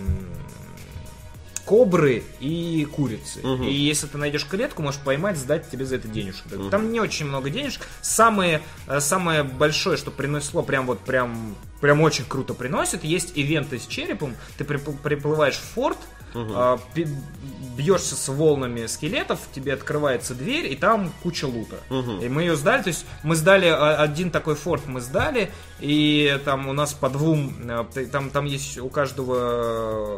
кобры и курицы. И если ты найдешь клетку, можешь поймать, сдать тебе за это денежку. Там не очень много денежек. Самое, э, самое большое, что принесло, прям вот прям, прям очень круто приносит, есть ивенты с черепом. Ты припл- приплываешь в форт, пи- бьешься с волнами скелетов, тебе открывается дверь, и там куча лута. И мы ее сдали, то есть мы сдали а, один такой форт, мы сдали, и там у нас по двум, э, там, там есть у каждого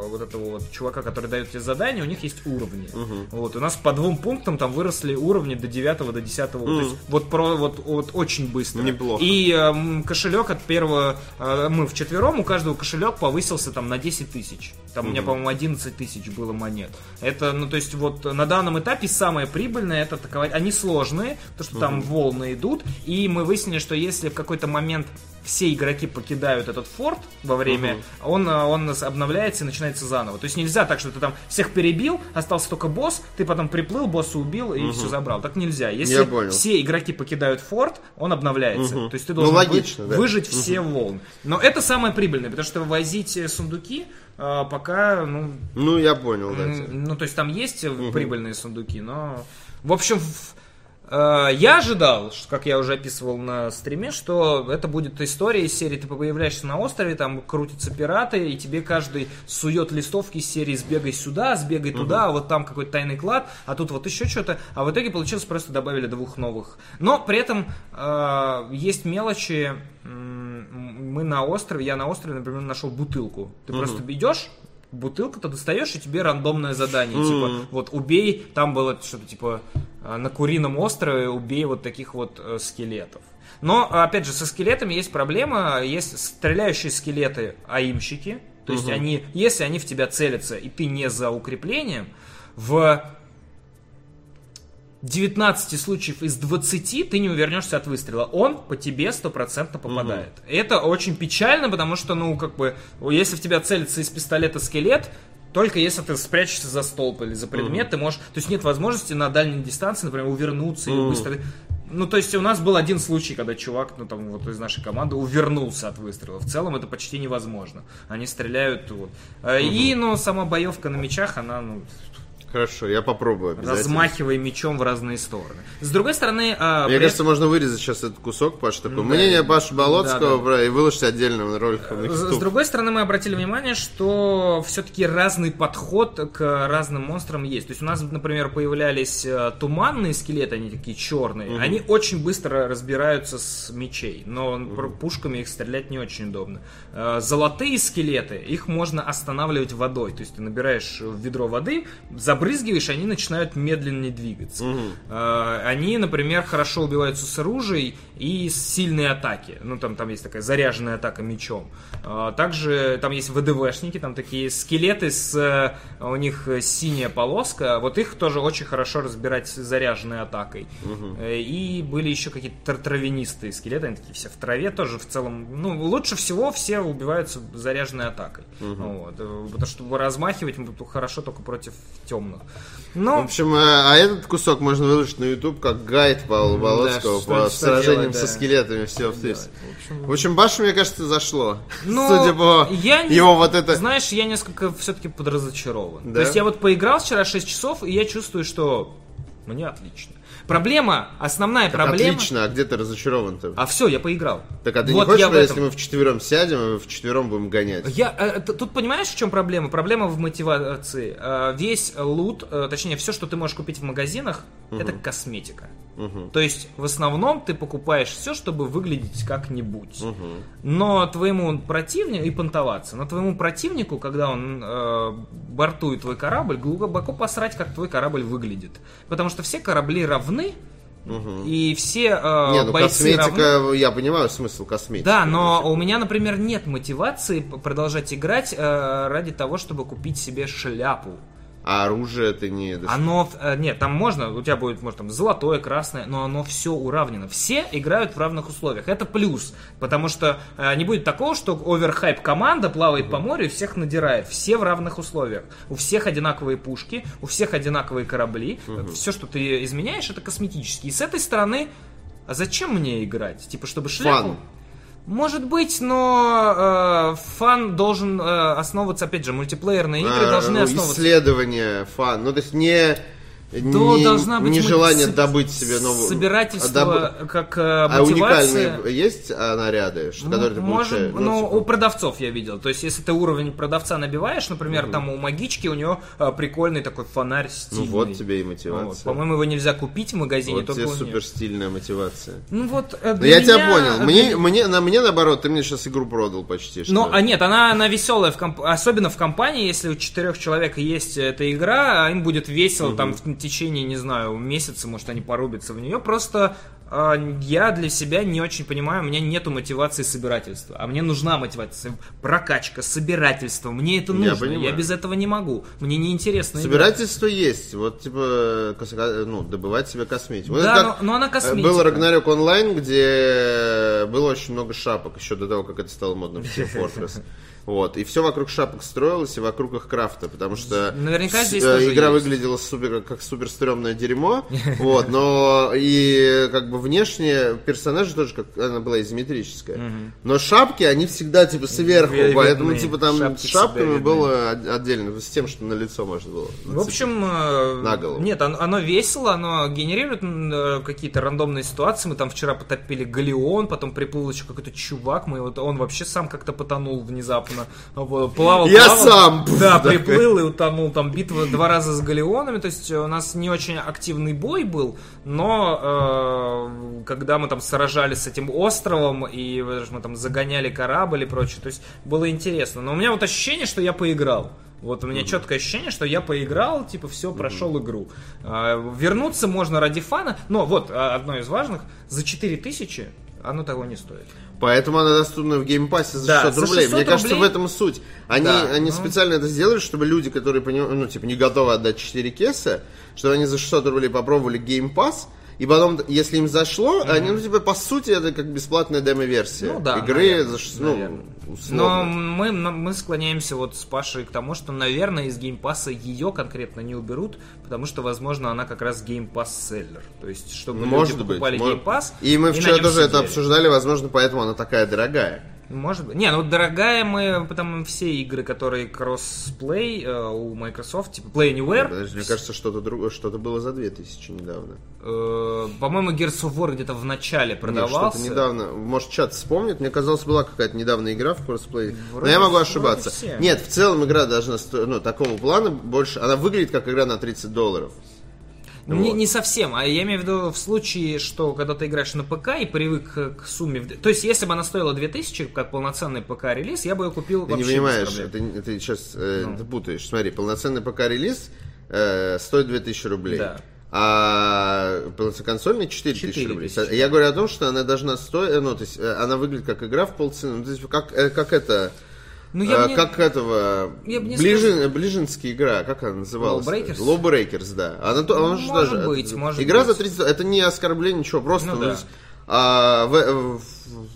э, вот этого вот чувака, который дает тебе задание, у них есть уровни. Вот, у нас по двум пунктам там выросли уровни до 9 до 10 то есть вот, про, вот, вот очень быстро. Неплохо. И эм, кошелек от первого, э, мы вчетвером, у каждого кошелек повысился там на 10 тысяч. Там у меня, по-моему, 11 тысяч было монет. Это, ну, то есть, вот на данном этапе самое прибыльное это атаковать. Они сложные, то что там волны идут. И мы выяснили, что если в какой-то момент все игроки покидают этот форт во время, он, э, он обновляется и начинается заново. То есть нельзя так, что ты там всех перебил, остался только босс, ты потом приплыл, босса убил и все забрал. Так нельзя. Если все игроки покидают форт, он обновляется. То есть ты Ну, должен вы- логично, да. выжить все волны. Но это самое прибыльное, потому что возить э, сундуки э, пока, ну, Ну, я понял, да. Ну, то есть там есть э, прибыльные сундуки, но... В общем, в- я ожидал, как я уже описывал на стриме, что это будет история из серии, ты появляешься на острове, там крутятся пираты, и тебе каждый сует листовки из серии «Сбегай сюда, сбегай туда, а вот там какой-то тайный клад, а тут вот еще что-то». А в итоге получилось, просто добавили двух новых. Но при этом э, есть мелочи, мы на острове, я на острове, например, нашел бутылку. Ты просто идешь, бутылку ты достаешь, и тебе рандомное задание. Типа, вот убей, там было что-то типа э, на Курином острове убей вот таких вот э, скелетов. Но, опять же, со скелетами есть проблема, есть стреляющие скелеты аимщики, то есть они, если они в тебя целятся, и ты не за укреплением, в 19 случаев из 20 ты не увернешься от выстрела. Он по тебе стопроцентно попадает. Угу. Это очень печально, потому что, ну, как бы, если в тебя целится из пистолета скелет, только если ты спрячешься за столб или за предмет, угу. ты можешь... То есть нет возможности на дальней дистанции, например, увернуться угу. или быстро... Ну, то есть у нас был один случай, когда чувак, ну, там, вот из нашей команды увернулся от выстрела. В целом это почти невозможно. Они стреляют вот. Угу. И, ну, сама боевка на мечах, она, ну, Хорошо, я попробую Размахивая мечом в разные стороны. С другой стороны... А, Мне при... кажется, можно вырезать сейчас этот кусок, Паш, такое да, мнение Паши Болоцкого да, да. и выложить отдельным роликом на С другой стороны, мы обратили внимание, что все-таки разный подход к разным монстрам есть. То есть у нас, например, появлялись э, туманные скелеты, они такие черные. Угу. Они очень быстро разбираются с мечей, но угу. пушками их стрелять не очень удобно. Э, золотые скелеты, их можно останавливать водой. То есть ты набираешь в ведро воды, за забрызгиваешь, они начинают медленнее двигаться. Угу. Они, например, хорошо убиваются с оружием и с сильной атаки. Ну, там, там есть такая заряженная атака мечом. А, также там есть ВДВшники, там такие скелеты с... Э, у них синяя полоска. Вот их тоже очень хорошо разбирать с заряженной атакой. Угу. И были еще какие-то травянистые скелеты, они такие все в траве тоже в целом. Ну, лучше всего все убиваются заряженной атакой. Угу. Вот. Потому что размахивать хорошо только против темных умных. Но... В общем, э, а этот кусок можно выложить на YouTube как гайд Павла Болоцкого да, по сражениям со скелетами. Все, в, общем... в общем, Башу, мне кажется, зашло. [LAUGHS] Но Судя по я не... его вот это... Знаешь, я несколько все-таки подразочарован. Да? То есть я вот поиграл вчера 6 часов, и я чувствую, что мне отлично. Проблема, основная так проблема... Отлично, а где ты разочарован-то? А все, я поиграл. Так а ты вот не хочешь, этом... если мы в четвером сядем, и в четвером будем гонять? Я, э, тут понимаешь, в чем проблема? Проблема в мотивации. Э, весь лут, э, точнее, все, что ты можешь купить в магазинах, угу. это косметика. Угу. То есть, в основном ты покупаешь все, чтобы выглядеть как-нибудь. Угу. Но твоему противнику, и понтоваться, но твоему противнику, когда он э, бортует твой корабль, глубоко посрать, как твой корабль выглядит. Потому что все корабли равны, Угу. И все э, не, ну, бойцы косметика, равны. я понимаю смысл косметики. Да, но у меня, например, нет мотивации продолжать играть э, ради того, чтобы купить себе шляпу а оружие это не... Оно, э, нет, там можно, у тебя будет, может, там золотое, красное, но оно все уравнено. Все играют в равных условиях. Это плюс, потому что э, не будет такого, что оверхайп команда плавает угу. по морю и всех надирает. Все в равных условиях. У всех одинаковые пушки, у всех одинаковые корабли. Угу. Все, что ты изменяешь, это косметически. И с этой стороны, а зачем мне играть? Типа, чтобы шляпу... Фан. Может быть, но э, фан должен э, основываться, опять же, мультиплеерные игры а, должны ну, основываться. Исследование фан. Ну, то есть не то не, должна быть нежелание мы... добыть себе новую... Собирательство доб... как э, мотивация. А уникальные есть а, наряды, что, которые ты Может, получаешь? Ну, ну, у продавцов я видел. То есть, если ты уровень продавца набиваешь, например, угу. там у магички у него а, прикольный такой фонарь стильный. Ну, вот тебе и мотивация. Вот. По-моему, его нельзя купить в магазине. Вот тебе супер стильная мотивация. Ну, вот э, Но я тебя понял. Мне, мне, на мне, наоборот, ты мне сейчас игру продал почти. Что... Ну, а нет, она, она веселая, в комп... особенно в компании, если у четырех человек есть эта игра, а им будет весело угу. там течение, не знаю, месяца, может, они порубятся в нее. Просто э, я для себя не очень понимаю, у меня нету мотивации собирательства. А мне нужна мотивация. Прокачка, собирательство. Мне это нужно. Я, я без этого не могу. Мне неинтересно. Собирательство играть. есть. Вот, типа, ну, добывать себе косметику. Вот да, но, но она косметика. Был Рагнарёк онлайн, где было очень много шапок еще до того, как это стало модным в Fortress. [LAUGHS] Вот. И все вокруг шапок строилось и вокруг их крафта, потому что Наверняка здесь с, э, игра есть. выглядела супер, как супер стрёмное дерьмо. [LAUGHS] Вот, но и как бы внешне персонажи тоже как она была изометрическая. Но шапки, они всегда типа сверху, поэтому типа там с шапками было отдельно, с тем, что на лицо можно было. В общем, э, на голову. Нет, оно весело, оно генерирует э, какие-то рандомные ситуации. Мы там вчера потопили Галеон, потом приплыл еще какой-то чувак, мы вот он вообще сам как-то потонул внезапно условно плавал. Я плавал, сам. Да, приплыл и утонул. Там битва два раза с галеонами. То есть у нас не очень активный бой был, но э, когда мы там сражались с этим островом и мы там загоняли корабль и прочее, то есть было интересно. Но у меня вот ощущение, что я поиграл. Вот у меня четкое ощущение, что я поиграл, типа, все, прошел игру. А, вернуться можно ради фана, но вот а, одно из важных, за 4000 оно того не стоит. Поэтому она доступна в Game Pass е за Да, 600 за рублей. 600 Мне кажется, рублей. в этом суть. Они, Да, они ну. специально это сделали, чтобы люди, которые ну, типа, не готовы отдать 4 кеса, чтобы они за 600 рублей попробовали Game Pass, и потом, если им зашло, они, ну, типа, по сути, это как бесплатная демо-версия Ну да, игры наверное, за 600, ну, наверное. Но условно. мы, но мы склоняемся вот с Пашей к тому, что, наверное, из Game Pass а ее конкретно не уберут, потому что, возможно, она как раз Game Pass seller. То есть, чтобы Может люди покупали Game Pass. И мы вчера тоже это сидели. обсуждали, возможно, поэтому она такая дорогая. Может быть. Не, ну дорогая мы, потому все игры, которые crossplay э, у Microsoft, типа Play Anywhere, Подожди, мне кажется, что-то другое, что-то было за 2000 недавно. э, по-моему, Gears of War где-то в начале Нет, продавался. что-то недавно. Может, чат вспомнит. Мне казалось, была какая-то недавняя игра в crossplay. Но Вроде- я могу ошибаться. Нет, в целом игра должна ну, такого плана больше. Она выглядит как игра на 30 долларов. Не, Вот. не совсем, а я имею в виду в случае, что когда ты играешь на ПК и привык к сумме... То есть, если бы она стоила 2000, как полноценный ПК-релиз, я бы ее купил Ты не вообще без понимаешь, ты, ты сейчас э, Ну. ты путаешь. Смотри, полноценный ПК-релиз э, стоит 2000 рублей. Да. А полноценный 4000 рублей. 4000. Я говорю о том, что она должна стоить, ну, то есть э, она выглядит как игра в полцены. Ну, то есть как, э, как это... Ну, я А, бы не- Как этого... Я бы не Ближин, Ближинская игра, как она называлась? Lawbreakers? Lawbreakers, да. Она, то- она же Может даже... быть, может игра за быть. 30... Это не оскорбление, ничего, просто... Ну ну, да. а, в- в-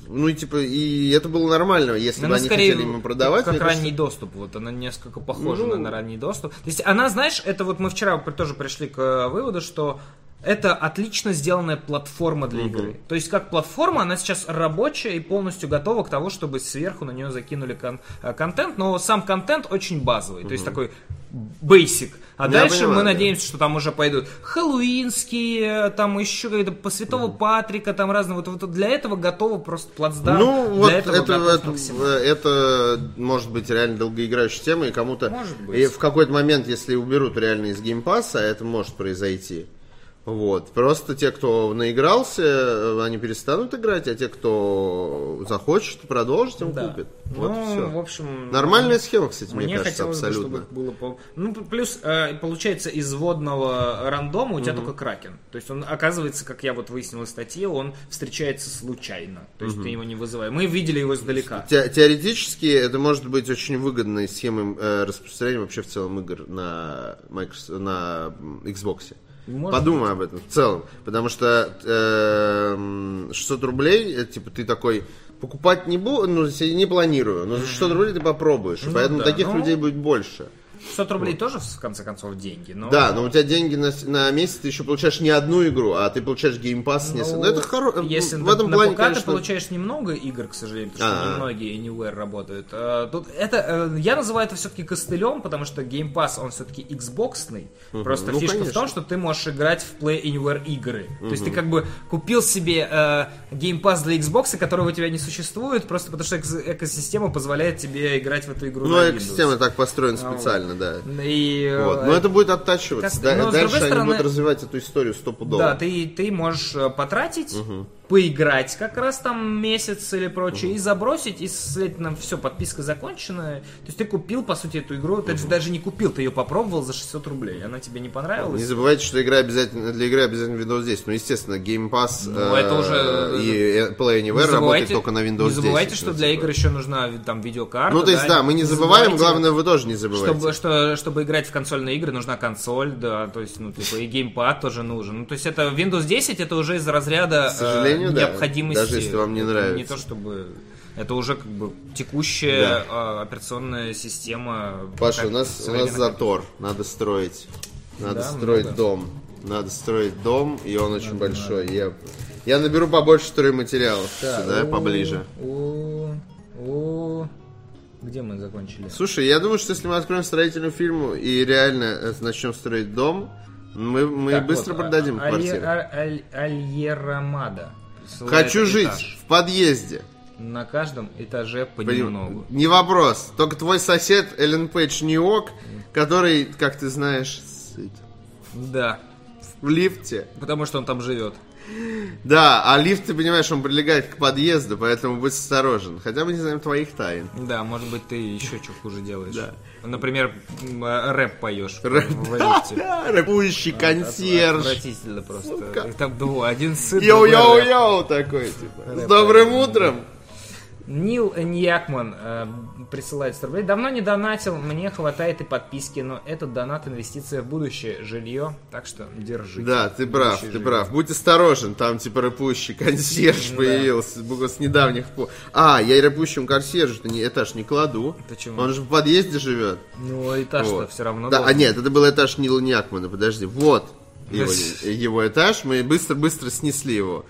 ну и типа, и это было нормально, если бы Она они скорее хотели ему продавать. как мне кажется, ранний доступ. Вот она несколько похожа Ну. на, на ранний доступ. То есть она, знаешь, это вот мы вчера тоже пришли к э, выводу, что это отлично сделанная платформа для игры. То есть как платформа, она сейчас рабочая и полностью готова к тому, чтобы сверху на нее закинули кон- э, контент, но сам контент очень базовый. То есть такой basic. А Я дальше понимаю, мы да. надеемся, что там уже пойдут хэллоуинские, там еще какие-то по Святого Патрика, там разные. Вот, вот для этого готово просто плацдарм. Ну, для вот этого это, это, максимально. это может быть реально долгоиграющая тема, и кому-то... И в какой-то момент, если уберут реально из геймпасса, это может произойти. Вот. Просто те, кто наигрался, э, они перестанут играть, а те, кто захочет продолжить, им Да. купят. Вот и ну, все. в общем... Нормальная схема, кстати, мне, Мне кажется, хотелось абсолютно. бы, чтобы было по... Ну, плюс, э, получается, из водного рандома у тебя только кракен. То есть он, оказывается, как я вот выяснил из статьи, он встречается случайно. То есть ты его не вызываешь. Мы видели его издалека. Те- Теоретически это может быть очень выгодной схемой э, распространения вообще в целом игр на, Microsoft, на Xbox. Может Подумай об этом в целом. Потому что э, м, 600 рублей, типа ты такой покупать не буду, ну, не планирую, но за 600 рублей ты попробуешь. Ну поэтому да, таких ну, людей будет больше. 600 рублей тоже, в конце концов, деньги. Но... Да, но у тебя деньги на, на месяц, ты еще получаешь не одну игру, а ты получаешь геймпас с несколькими. Ну, это хорошо. Если в этом на плане, ПК ты конечно, получаешь немного игр, к сожалению, потому что А-а. немногие Anywhere работают. А, Тут это, э, я называю это все-таки костылем, потому что Pass, он все-таки Xboxный. Просто Ну, фишка в конечно. том, что ты можешь играть в Play Anywhere игры. То есть ты как бы купил себе э, Pass для Xbox, которого у тебя не существует, просто потому что экосистема позволяет тебе играть в эту игру Ну, экосистема так построена А, специально, да. И, э, Вот. Но это будет оттачиваться. как- Да- но, Дальше они стороны- будут развивать эту историю стопудово. Да, ты, ты можешь э, потратить, поиграть как раз там месяц или прочее, и забросить, и, следовательно, все, подписка закончена. То есть ты купил, по сути, эту игру, ты же даже не купил, ты ее попробовал за 600 рублей, она тебе не понравилась. Не забывайте, что игра обязательно для игры обязательно Windows 10. Ну, естественно, Game Pass Ну, э, это уже- и Play Anywhere работает только на Windows 10. не забывайте, что ну, для игр еще нужна там видеокарта. Ну, то есть, да, мы не забываем, забывайте, главное, вы тоже не забывайте. Чтобы, что, чтобы играть в консольные игры, нужна консоль, да, то есть, ну, типа, и геймпад тоже нужен. Ну, то есть, это Windows 10, это уже из разряда К сожалению, э, да. необходимости. Даже если вам не нравится. Не то, чтобы... Это уже, как бы, текущая э, операционная система. Паша, у нас, у нас затор. Надо строить. Надо Да, строить много. дом. Надо строить дом, и он очень большой. Я, я наберу побольше стройматериалов сюда, О, поближе. о, о. Где мы закончили? Слушай, я думаю, что если мы откроем строительную фирму и реально э, начнем строить дом, мы, мы Так, быстро вот, продадим а- квартиру. Аль- Аль- Альерамада. Хочу жить этаж. в подъезде. На каждом этаже понемногу. Не вопрос. Только твой сосед Эллен Пейдж Ньюок, который, как ты знаешь, сыт Да. в лифте. Потому что он там живет. Да, а лифт, ты понимаешь, он прилегает к подъезду, поэтому будь осторожен. Хотя мы не знаем твоих тайн. Да, может быть, ты еще что хуже делаешь. Да. Например, э, рэп поешь Рэп. [LAUGHS] Рэпующий консьерж. Отвратительно просто. Там два, один сын. Yo-yo-yo такой, типа. С добрым утром. Нил Ньякман э, присылает 100 рублей. Давно не донатил, мне хватает и подписки, но этот донат инвестиция в будущее, жилье, так что держи. Да, ты прав, ты жилье. прав. Будь осторожен, там типа рэпующий консьерж появился с недавних пор. А, я и рэпующему консьержу не этаж не кладу. Почему? Он же в подъезде живет. Ну, этаж-то Вот. все равно Да, а нет, это был этаж Нила Ньякмана, подожди. Вот его, его этаж, мы быстро-быстро снесли его.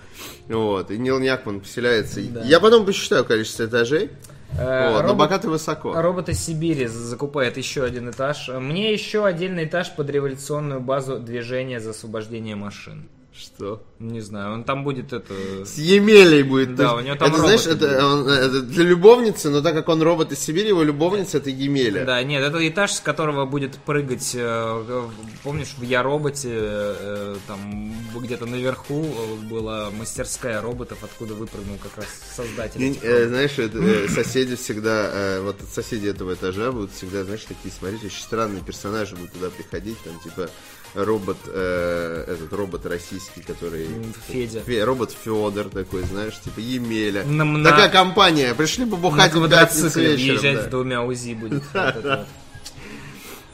Вот, и Нил Ньякман поселяется. Да. Я потом посчитаю количество этажей. Э, но робот- пока ты высоко. Робот из Сибири закупает еще один этаж. Мне еще отдельный этаж под революционную базу движения за освобождение машин. Что? Не знаю, он там будет это... С Емелей будет. Да, у него там это, знаешь, это, он- это для любовницы, но так как он робот из Сибири, его любовница это Емеля. Да, нет, это этаж, с которого будет прыгать, э, помнишь, в Я роботе, э, там где-то наверху э, была мастерская роботов, откуда выпрыгнул как раз создатель. Э, знаешь, это, э, [CLEARS THROAT] соседи всегда, э, вот соседи этого этажа будут всегда, знаешь, такие, смотрите, очень странные персонажи будут туда приходить, там, типа, робот, э, этот робот российский, который... Федя. Фе- робот Федор такой, знаешь, типа Емеля. На- на- Такая компания, пришли На побухать в пятницу вечером. да. с двумя УЗИ будет. [LAUGHS]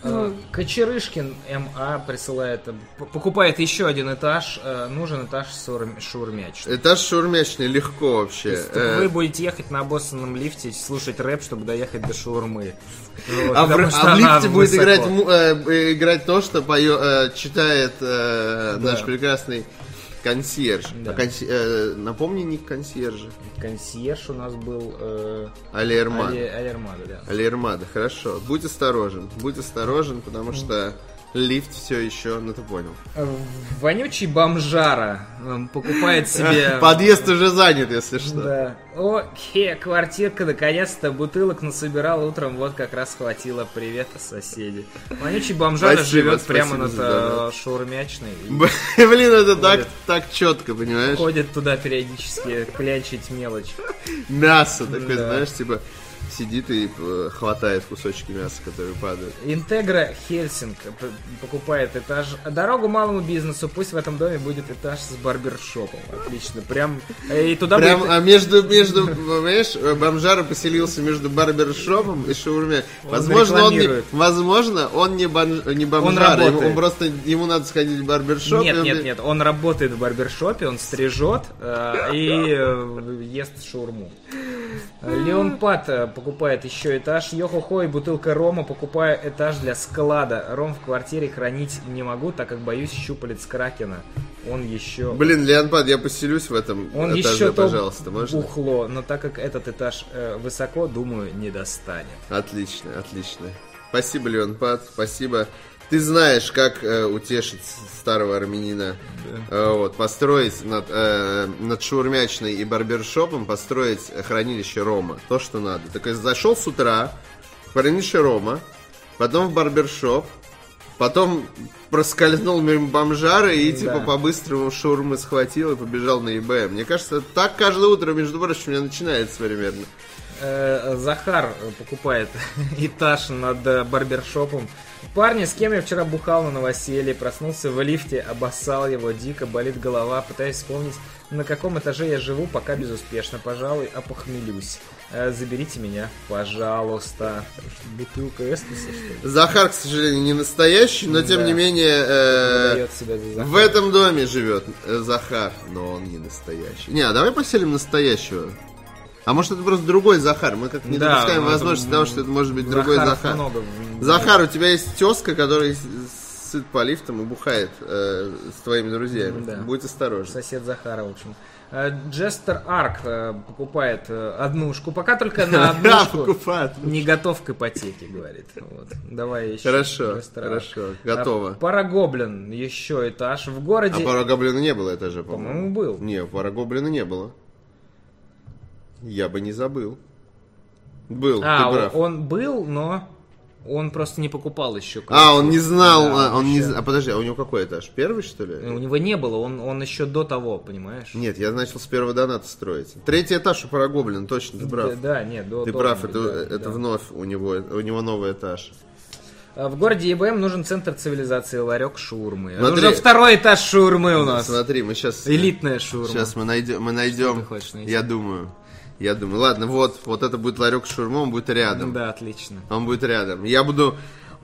Э, Кочерышкин МА присылает, э, покупает еще один этаж, э, нужен этаж шаурм- шаурмячный. Этаж шаурмячный, легко вообще. Так Э, Вы будете ехать на обоссанном лифте, слушать рэп, чтобы доехать до шаурмы. Вот, А в, а в лифте будет высоко. играть, э, играть то, что э, читает э, Да. наш прекрасный консьерж. Да. А конси- э, напомни ник консьержа. Консьерж у нас был э, Али Эрман. Али- Али Эрмада, да. Али Эрмада, хорошо. Будь осторожен. Будь осторожен, потому что лифт все еще, ну ты понял. Э, Вонючий бомжара э, покупает себе... [LAUGHS] Подъезд уже занят, если что. Да. О, хе, квартирка, наконец-то бутылок насобирал утром, вот как раз хватило. Привет, соседи. Вонючий бомжара Спасибо, живет спасибо прямо над донат. э, шаурмячной. Блин, это так, так четко, понимаешь? Ходит туда периодически клянчить мелочь. Мясо такое, Да. знаешь, типа сидит и э, хватает кусочки мяса, которые падают. Интегра Хельсинг покупает этаж. Дорогу малому бизнесу. Пусть в этом доме будет этаж с барбершопом. Отлично. Прям. э, И туда Прям, будет... а между, между, понимаешь, бомжара поселился между барбершопом и шаурме. Возможно, он не, возможно, он не, бон, не бомжара, ему, работает. он просто, ему надо сходить в барбершоп. Нет, он- нет, нет, он работает в барбершопе, он стрижет э, и э, ест шаурму. Леон Пат э, покупает еще этаж. Йохо-хо и бутылка рома. Покупаю этаж для склада. Ром в квартире хранить не могу, так как боюсь щупалец Кракена. Он еще... Блин, Леонпад, я поселюсь в этом Он этаже, еще пожалуйста, можно? бухло, но так как этот этаж э, высоко, думаю, не достанет. Отлично, отлично. Спасибо, Леонпад, спасибо. Ты знаешь, как э, утешить старого армянина. Э, вот, построить над, э, над шаурмячной и барбершопом, построить хранилище рома. То, что надо. Так зашел с утра в хранилище рома, потом в барбершоп, потом проскользнул мимо бомжара и типа Да. по-быстрому шаурмы схватил и побежал на eBay. Мне кажется, так каждое утро, между прочим, у меня начинается примерно. Э, Захар э, покупает [LAUGHS] этаж над э, барбершопом. Парни, с кем я вчера бухал на новоселье, проснулся в лифте, обоссал его, дико болит голова, пытаюсь вспомнить, на каком этаже я живу, пока безуспешно, пожалуй, опохмелюсь. Э, Заберите меня, пожалуйста. Бутылка эстуса, что ли? Захар, к сожалению, не настоящий, но тем Да. не менее э, в этом доме живет э, Захар, но он не настоящий. Не, а давай поселим настоящего. А может это просто другой Захар? Мы как не Да, допускаем ну, это, возможности того, что это может быть другой Захар. много. Захар, у тебя есть тезка, который сыт по лифтам и бухает э, с твоими друзьями. Да. Будь осторожен. Сосед Захара, в общем. Э, Джестер Арк э, покупает э, однушку. Пока только на [LAUGHS] однушку. Не готов к ипотеке, говорит. Вот. Давай еще. Хорошо, Джестер Арк. хорошо, готово. А, Парагоблин, еще этаж. В А городе... Парагоблина не было этажа, по-моему. По-моему, был. Не, Парагоблина не было. Я бы не забыл. Был, А, ты прав. он был, но... Он просто не покупал еще. А, он не знал, Да, а, он не еще- А подожди, а у него какой этаж? Первый, что ли? У него не было, он, он еще до того, понимаешь? Нет, я начал с первого доната строить. Третий этаж у Парагоблина, точно, ты прав. Да, да, нет, до- Ты прав, быть, это, да, это да. вновь у него, у него новый этаж. А В городе ЕБМ нужен центр цивилизации, ларек шурмы. Смотри. уже второй этаж шурмы у нас. Смотри, мы сейчас... Элитная шурма. Сейчас мы найдем, мы найдем, я думаю. Я думаю, ладно, вот, вот это будет ларек с шаурмой, он будет рядом. Да, отлично. Он будет рядом. Я буду,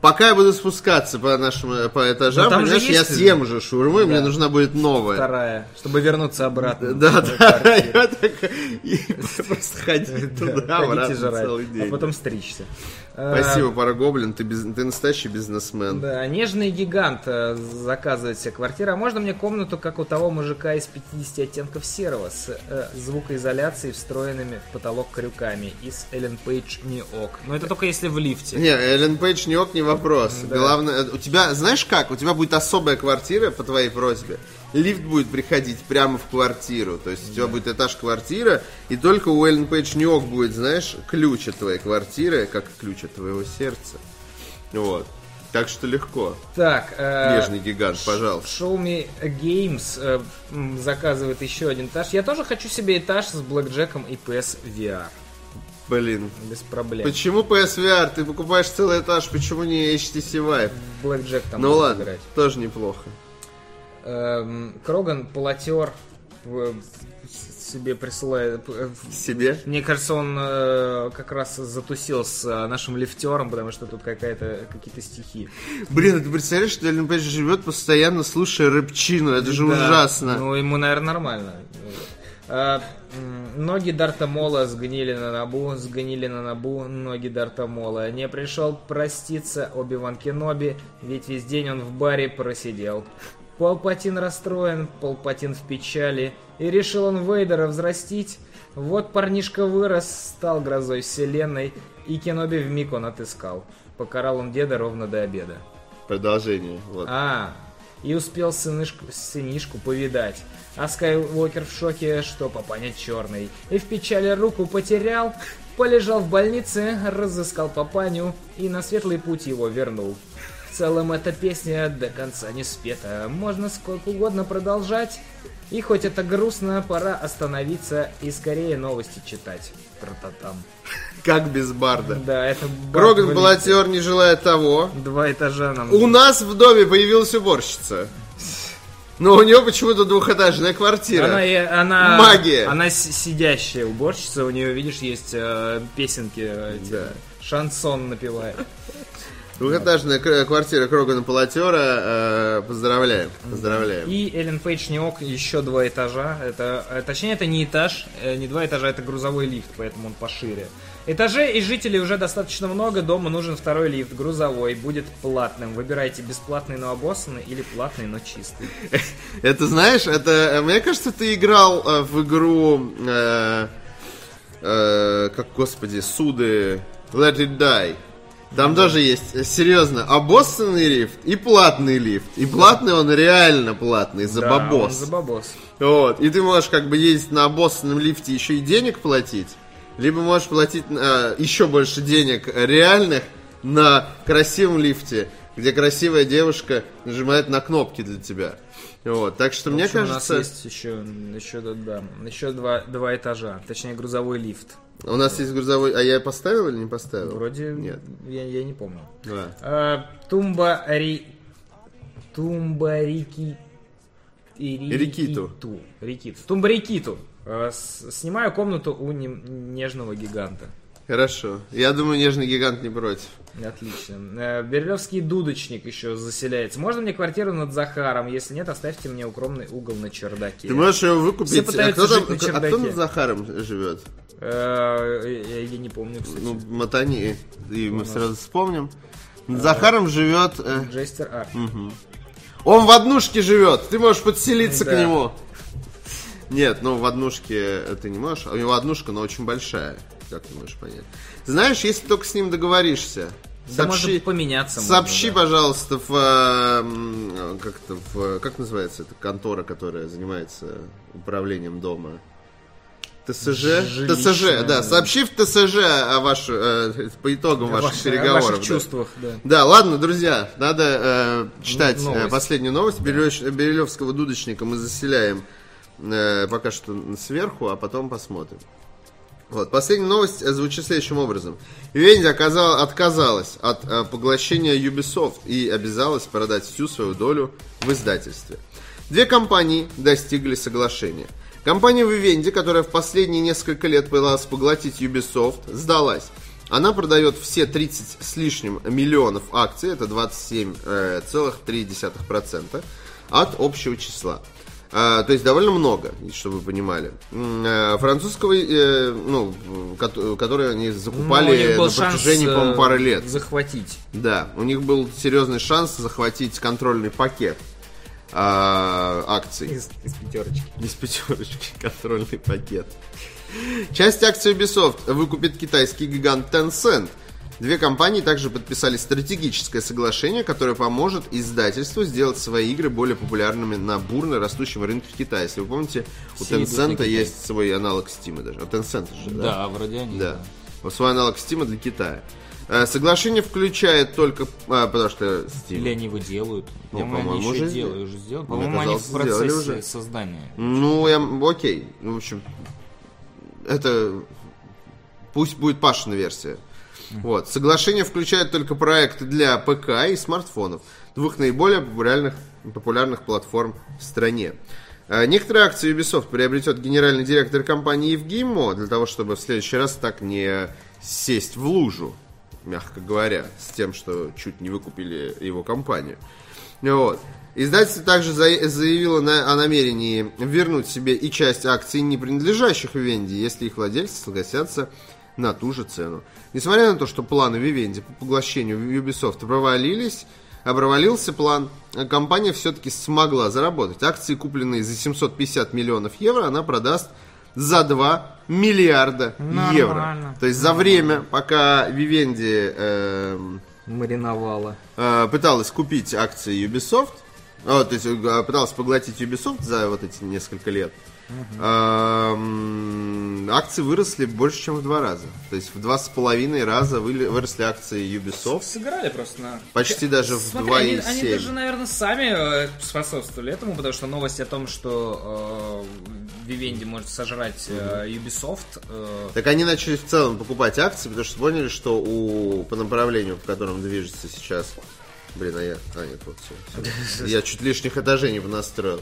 пока я буду спускаться по нашим, по этажам, Ну, там же понимаешь, я есть- съем уже шаурмы, мне нужна будет новая. Вторая, чтобы вернуться обратно. Да, да, [LAUGHS] я так [LAUGHS] просто ходить туда, обратно целый день. а потом стричься. Спасибо, Парагоблин, ты, без- ты настоящий бизнесмен. Да, нежный гигант э, заказывает себе квартиру. А можно мне комнату, как у того мужика из 50 оттенков серого, с э, звукоизоляцией, встроенными в потолок крюками, из Эллен Пейдж не ок. Но это только если в лифте. Не, Эллен Пейдж не ок, не вопрос. Да. Главное, у тебя, знаешь как, у тебя будет особая квартира по твоей просьбе. Лифт будет приходить прямо в квартиру. То есть у тебя будет этаж квартира, и только у Эллен Пейдж не ок будет, знаешь, ключ от твоей квартиры, как ключ от твоего сердца. Вот. Так что легко. Так, э, Нежный гигант, пожалуйста. Show Me Games э, заказывает еще один этаж. Я тоже хочу себе этаж с блэкджеком и PS VR. Блин. Без проблем. Почему PSVR? Ты покупаешь целый этаж, почему не HTC Vive? Блэкджек там Ну ладно, играть. тоже неплохо. Эм, Кроган полотер э, себе присылает. э, Себе? Мне кажется, он э, как раз затусил с э, нашим лифтером, потому что тут какая-то какие-то стихи. Блин, а ты представляешь, что Эллен Пейдж живет постоянно слушая рэпчину? Это же Да. ужасно. Ну, ему, наверное, нормально. Ноги Дарта Мола сгнили на Набу, сгнили на Набу, ноги Дарта Мола. Не пришел проститься Оби-Ван Кеноби, ведь весь день он в баре просидел. Палпатин расстроен, Палпатин в печали, и решил он Вейдера взрастить. Вот парнишка вырос, стал грозой вселенной, и Кеноби вмиг он отыскал. Покарал он деда ровно до обеда. Продолжение. Вот. А, и успел сынышку, сынишку повидать. А Скайуокер в шоке, что папаня черный. И в печали руку потерял, полежал в больнице, разыскал папаню и на светлый путь его вернул. В целом эта песня до конца не спета, можно сколько угодно продолжать. И хоть это грустно, пора остановиться и скорее новости читать. Тра-та-там. Как без барда. Да, это... Кроган Барт Балатер не желает того. Два этажа нам. У нас в доме появилась уборщица. Но у нее почему-то двухэтажная квартира. Она, она, Магия. Она сидящая уборщица, у нее, видишь, есть э, песенки, э, Да. шансон напевает. Двухэтажная квартира Крогана Палатера. э, поздравляем. Поздравляем. И Эллен Пейдж Неок еще два этажа. Это, э, точнее, это не этаж, э, не два этажа, это грузовой лифт, поэтому он пошире. Этажей и жителей уже достаточно много, дома нужен второй лифт, грузовой, будет платным. Выбирайте бесплатный, но обоссанный или платный, но чистый. [LAUGHS] Это знаешь, это э, мне кажется, ты играл э, в игру, э, как господи, суды Let It Die. Там тоже есть, э, серьезно, обоссанный лифт и платный лифт. И платный он реально платный, за Да, бабос. он за бабос. Вот. И ты можешь как бы ездить на обоссанном лифте еще и денег платить, либо можешь платить э, еще больше денег реальных на красивом лифте, где красивая девушка нажимает на кнопки для тебя. Вот. Так что В мне общем, кажется, у нас есть еще, еще, да, еще два, два этажа, точнее грузовой лифт. у нас есть грузовой. А я поставил или не поставил? Вроде Нет. Я, я не помню. Да. А, Тумба Ри... Тумба Рики... Ри- Рикиту. Рикиту. Рикиту. Тумба Рикиту. А, с- Снимаю комнату у нежного гиганта. Хорошо. Я думаю, нежный гигант не против. Отлично. Э, Берлевский дудочник еще заселяется. Можно мне квартиру над Захаром? Если нет, оставьте мне укромный угол на чердаке. Ты можешь его выкупить. Все а пытаются кто, жить там, на а кто чердаке. над Захаром живет? Э, Я, я не помню, кстати. Ну, мотани, и мы сразу вспомним. Над Захаром живет... э, Джестер Арт. Он в однушке живет, ты можешь подселиться к Да. нему. Нет, ну в однушке ты не можешь. У него однушка, но очень большая. Как ты можешь понять? Знаешь, если только с ним договоришься, Да сообщи, может поменяться. можно, сообщи, да. пожалуйста, в э, м, как то в как называется эта контора, которая занимается управлением дома. ТСЖ, Жилищная, ТСЖ, да, да. сообщив ТСЖ о ваших, э, по итогам ваших Ваш- переговоров. ваших да. чувствах, да. Да, ладно, друзья, надо э, читать э, новость. последнюю новость. Берёш- Берилевского дудочника мы заселяем э, пока что сверху, а потом посмотрим. Вот, последняя новость э, звучит следующим образом. Венди оказала, отказалась от э, поглощения Ubisoft и обязалась продать всю свою долю в издательстве. Две компании достигли соглашения. Компания Vivendi, которая в последние несколько лет пыталась поглотить Ubisoft, сдалась. Она продает все 30 с лишним миллионов акций, это 27,3% от общего числа. А, то есть довольно много, чтобы вы понимали. Э, Французского, э, ну, кото- которые они Ну, закупали был на протяжении, по-моему, э, пары лет. захватить. Да, у них был серьезный шанс захватить контрольный пакет а, акций. Из, из пятерочки. Из пятерочки [LAUGHS] контрольный пакет. Часть акций Ubisoft выкупит китайский гигант Tencent. Две компании также подписали стратегическое соглашение, которое поможет издательству сделать свои игры более популярными на бурно растущем рынке Китая. Если вы помните, у Все Tencent есть свой аналог Steam даже. А Tencent же, да? Да, вроде они. Да. Вот свой аналог Steam для Китая. Э, Соглашение включает только... а, потому что Steam... Или они его делают. По-моему, они по-моему, еще уже сделали. Уже сделали. По-моему, они в процессе уже. создания. Ну, я, окей. Ну, в общем, это пусть будет Пашина версия. Вот. Соглашение включает только проекты для ПК и смартфонов, двух наиболее популярных, популярных платформ в стране. Э, Некоторые акции Ubisoft приобретет генеральный директор компании Евгимо для того, чтобы в следующий раз так не сесть в лужу, мягко говоря, с тем, что чуть не выкупили его компанию. Вот. Издательство также за- заявило на- о намерении вернуть себе и часть акций, не принадлежащих Вивенди, если их владельцы согласятся на ту же цену. Несмотря на то, что планы Вивенди по поглощению Ubisoft провалились, провалился план, а компания все-таки смогла заработать. Акции, купленные за 750 миллионов евро, она продаст за 2 миллиарда евро. Нормально. То есть за время, пока Vivendi эм, Мариновала. э, пыталась купить акции Ubisoft, а, то есть э, пыталась поглотить Ubisoft за вот эти несколько лет, эм, акции выросли больше, чем в два раза. То есть в два с половиной раза выросли акции Ubisoft. Сыграли просто на... Почти даже в они, 2,7. они даже, наверное, сами э, способствовали этому, потому что новость о том, что э, Vivendi может сожрать э, Ubisoft, э, Так они начали в целом покупать акции, потому что поняли, что у по направлению, по которому движется сейчас. Блин, а я. А, нет, вот все. [LAUGHS] Я чуть лишних этажей не понастроил.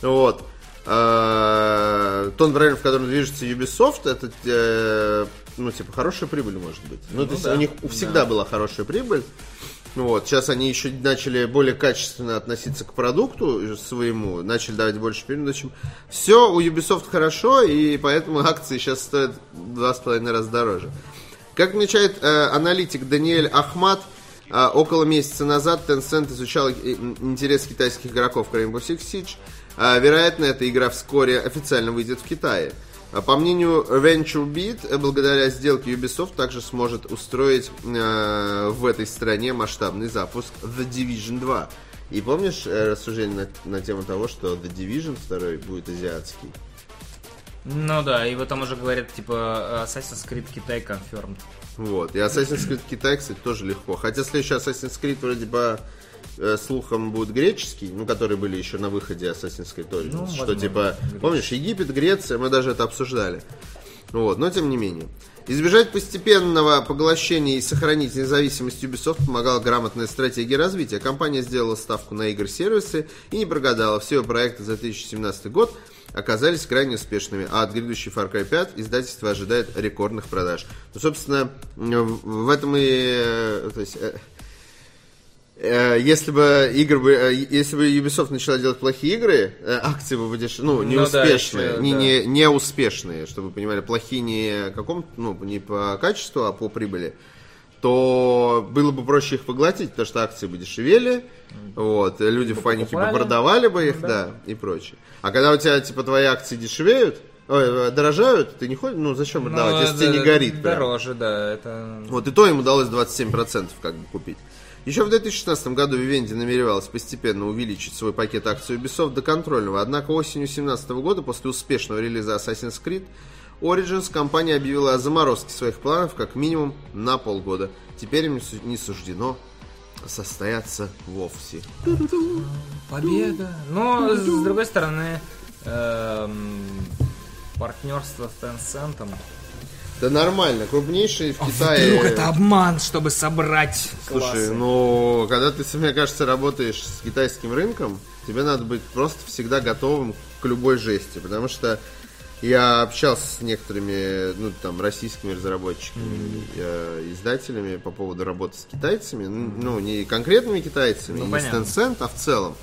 Вот. А, То направление, в котором движется Ubisoft, это э, ну, типа, хорошая прибыль может быть. Ну, то есть да. у них всегда была хорошая прибыль. Вот, сейчас они еще начали более качественно относиться к продукту своему, начали давать больше общем, все у Ubisoft хорошо, и поэтому [LAUGHS] акции сейчас стоят в два с половиной раза дороже. Как отмечает э, аналитик Даниэль Ахмат, э, около месяца назад Tencent изучал э, интерес китайских игроков к Rainbow Six Siege. Э, вероятно, эта игра вскоре официально выйдет в Китае. А По мнению VentureBeat, благодаря сделке Ubisoft также сможет устроить э, в этой стране масштабный запуск The Division 2. И помнишь э, рассуждение на, на тему того, что The Division 2 будет азиатский? ну да, и вот там уже говорят, типа, Assassin's Creed Китай confirmed. Вот. И Assassin's Creed Китай, кстати, тоже легко. Хотя следующий Assassin's Creed вроде э, слухам будет греческий, ну, которые были еще на выходе Assassin's Creed Origins. Ну, что возможно, типа, греческий. помнишь, Египет, Греция, мы даже это обсуждали. Вот, но тем не менее. Избежать постепенного поглощения и сохранить независимость Ubisoft помогала грамотная стратегия развития. Компания сделала ставку на игр-сервисы и не прогадала. Все ее проекты за 2017 год оказались крайне успешными, а от грядущей Far Cry 5 издательство ожидает рекордных продаж. Ну, собственно, в этом и... э, То есть, э, э, если бы игры бы, э, если бы Ubisoft начала делать плохие игры, э, акции бы выдеш... ну, Ну да, неуспешные, не, да. не, не успешные, чтобы вы понимали, плохие не каком, ну, не по качеству, а по прибыли, то было бы проще их поглотить, потому что акции бы дешевели, вот, люди в панике бы продавали бы их, Да. да, и прочее. А когда у тебя, типа, твои акции дешевеют, ой, э, дорожают, ты не ходишь, ну, зачем продавать, Ну, если тебе не горит. прям. Дороже, да, это... Вот и то им удалось 27% как бы купить. Еще в 2016 году Vivendi намеревалась постепенно увеличить свой пакет акций Ubisoft до контрольного, однако осенью 2017 года, после успешного релиза Assassin's Creed, Origins компания объявила о заморозке своих планов как минимум на полгода. Теперь им не суждено состояться вовсе. Победа. Но, с другой стороны, эм, партнерство с Tencent да нормально, крупнейший в Китае. Вдруг это обман, чтобы собрать Слушай, классы. ну, когда ты, мне кажется, работаешь с китайским рынком, тебе надо быть просто всегда готовым к любой жести, потому что я общался с некоторыми, ну, там, российскими разработчиками, mm-hmm. издателями по поводу работы с китайцами, ну, не конкретными китайцами, ну, не понятно. с Tencent, а в целом.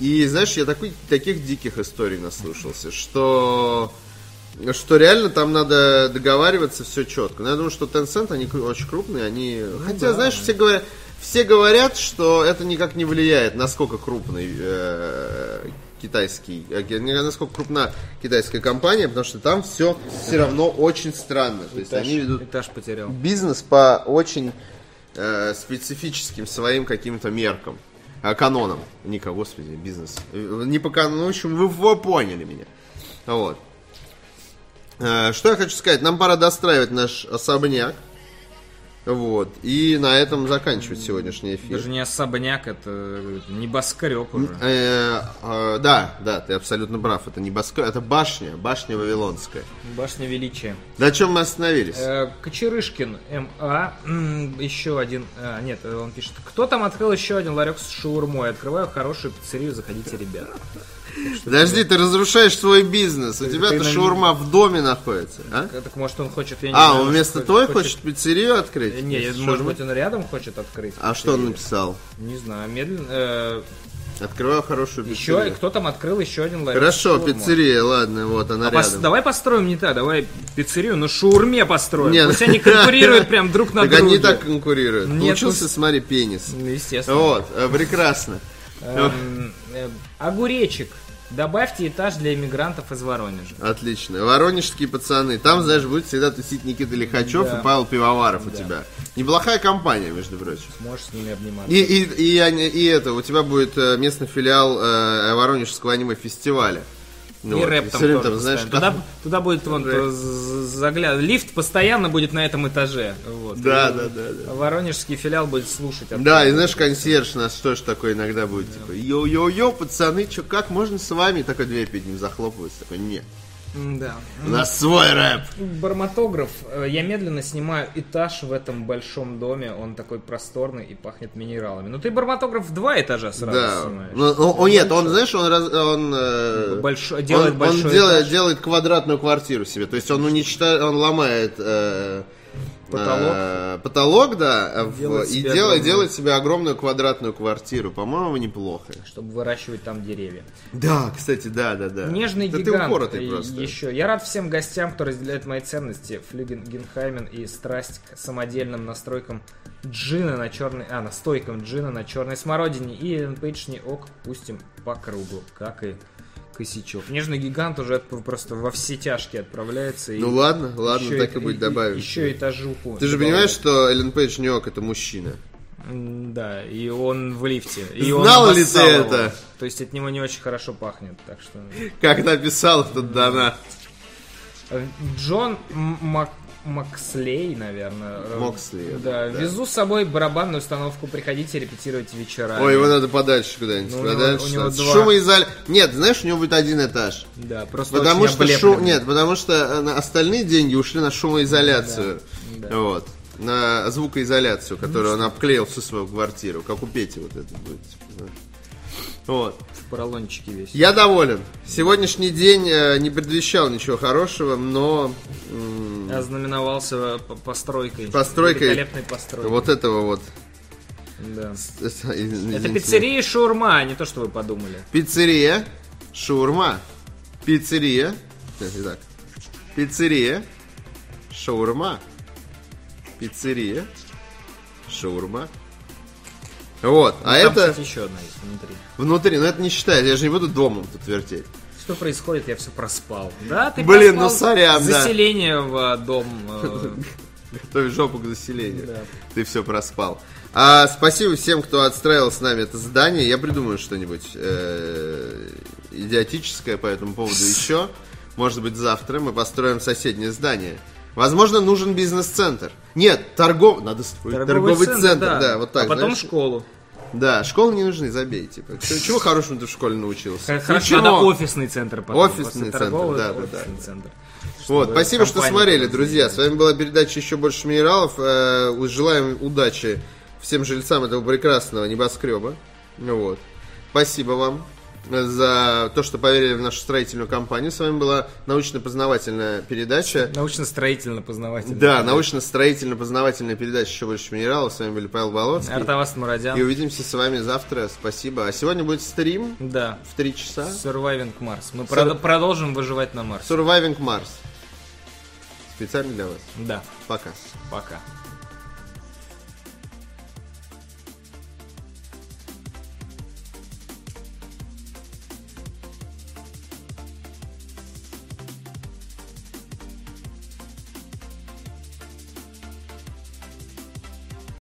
И, знаешь, я такой, таких диких историй наслушался, что что реально там надо договариваться все четко. Но я думаю, что Tencent, они очень крупные, они... Ну, Хотя, да, знаешь, все говорят, все говорят, что это никак не влияет, насколько крупный э, китайский, э, насколько крупна китайская компания, потому что там все все равно очень странно. То есть они ведут этаж потерял. бизнес по очень э, специфическим своим каким-то меркам. Э, канонам. Ника, господи, бизнес. Э, не по канону, в общем, вы, вы поняли меня. Вот. Э, что я хочу сказать? Нам пора достраивать наш особняк. Вот. И на этом заканчивать сегодняшний эфир. Даже не особняк, это небоскреб уже. Э, э, да, да, ты абсолютно прав. Это небоскреб, это башня, башня Вавилонская. Башня величия. На чем мы остановились? Кочерышкин МА, еще один, а, нет, он пишет, кто там открыл еще один ларек с шаурмой? Открываю хорошую пиццерию, заходите, ребята. Подожди, ты разрушаешь свой бизнес. У тебя-то шаурма в доме находится. А? Так может он хочет, я не А, он вместо той хочет пиццерию открыть? Не, может быть он рядом хочет открыть. А что он написал? Не знаю, медленно. Э, Открываю хорошую пиццерию. Еще, кто там открыл еще один ларек? Хорошо, пиццерия, ладно, вот она а рядом. Пос, давай построим не так, давай пиццерию на шаурме построим. Нет. Пусть они конкурируют прям [LAUGHS] друг на друга. Так они так конкурируют. Нет, Получился, ну... смотри, пенис. Ну, естественно. Вот, э, прекрасно. Эм, э, огуречек. Добавьте этаж для иммигрантов из Воронежа. Отлично. Воронежские пацаны. Там, знаешь, будет всегда тусить Никита Лихачев да. и Павел Пивоваров да. у тебя. Неплохая компания, между прочим. Сможешь с ними обниматься. И, и, и, и, и это, у тебя будет э, местный филиал э, Воронежского аниме-фестиваля. Ну, и рэп там тоже, там, знаешь, туда, [LAUGHS] туда будет вон, загляд... Лифт постоянно будет на этом этаже. Вот. Да, и да, да, да. Воронежский филиал будет слушать. Да, и знаешь, консьерж нас тоже такой иногда будет, да. типа, йо-йо-йо, пацаны, чё, как можно с вами? Такой дверь перед ним захлопывается, такой, нет. Да. У нас свой рэп. Барматограф. Э, я медленно снимаю этаж в этом большом доме. Он такой просторный и пахнет минералами. Ну ты барматограф в два этажа сразу да. снимаешь. Ну, ну, нет, он, знаешь, он, раз, он, э, Большой, делает он, большой он делает, делает квадратную квартиру себе. То есть он уничтожает, он ломает э, Потолок. Э, потолок, да, делает и делает, делает себе огромную квадратную квартиру. По-моему, неплохо. Чтобы выращивать там деревья. Да, кстати, да, да, да. Нежный да гигант. Ты упоротый просто. Еще. Я рад всем гостям, кто разделяет мои ценности. Флюген Генхаймен и страсть к самодельным настройкам джина на черной... А, настойкам джина на черной смородине. И Пейдж не ок, пустим по кругу. Как и косячок. Нежный гигант уже просто во все тяжкие отправляется. Ну ладно, ладно, так и, и будет добавим. Еще этажуху. Ты же понимаешь, что Эллен Пейдж Ньюок это мужчина? Да, и он в лифте. И Знал ли ты его. это? То есть от него не очень хорошо пахнет, так что... Как написал этот донат? Джон Мак Макслей, наверное. Моксли. Да, да, везу с собой барабанную установку, приходите репетировать вечера. Ой, его надо подальше куда-нибудь. Ну, подальше. У него, у него два... Нет, знаешь, у него будет один этаж. Да, просто потому что шум... Нет, потому что э, остальные деньги ушли на шумоизоляцию. Да, да. Вот. На звукоизоляцию, которую ну, он обклеил всю свою квартиру. Как у Пети вот это будет. Типа, вот. В поролончике весь. Я доволен. Сегодняшний день э, не предвещал ничего хорошего, но... Ознаменовался постройкой. Постройкой. Великолепной постройкой. Вот этого вот. Да. Это пиццерия шаурма, а не то, что вы подумали. Пиццерия, шаурма. Пиццерия. Итак. Пиццерия, шаурма. Пиццерия, шаурма. Вот, ну, а это... Кстати, еще одна есть внутри. Внутри, но это не считает, я же не буду домом тут вертеть. Что происходит, я все проспал. Да, ты Блин, ну сорян, Заселение да. в дом. Э, [LAUGHS] Готовь жопу к заселению. Да. Ты все проспал. А, спасибо всем, кто отстраивал с нами это здание. Я придумаю что-нибудь э, идиотическое по этому поводу [LAUGHS] еще. Может быть, завтра мы построим соседнее здание. Возможно, нужен бизнес-центр. Нет, торгов... Надо строить торговый, центр, да. вот так. А потом знаешь. школу. Да, школы не нужны, забей. Типа. Чего- хорошего ты в школе научился? Хорошо, Ничего. надо офисный центр потом. Офисный центр, да, да, да. центр. Вот, спасибо, что смотрели, друзья. С вами была передача «Еще больше минералов». Э, Желаем удачи всем жильцам этого прекрасного небоскреба. Вот. Спасибо вам за то, что поверили в нашу строительную компанию. С вами была научно-познавательная передача. Научно-строительно-познавательный. Да, научно-строительно-познавательная передача «Еще больше минералов». С вами были Павел Болоцкий. Артавас Мурадян. И увидимся с вами завтра. Спасибо. А сегодня будет стрим Да. в 3 часа. Surviving Mars. Мы Sur- прод- продолжим выживать на Марсе. Surviving Mars. Специально для вас. Да. Пока. Пока.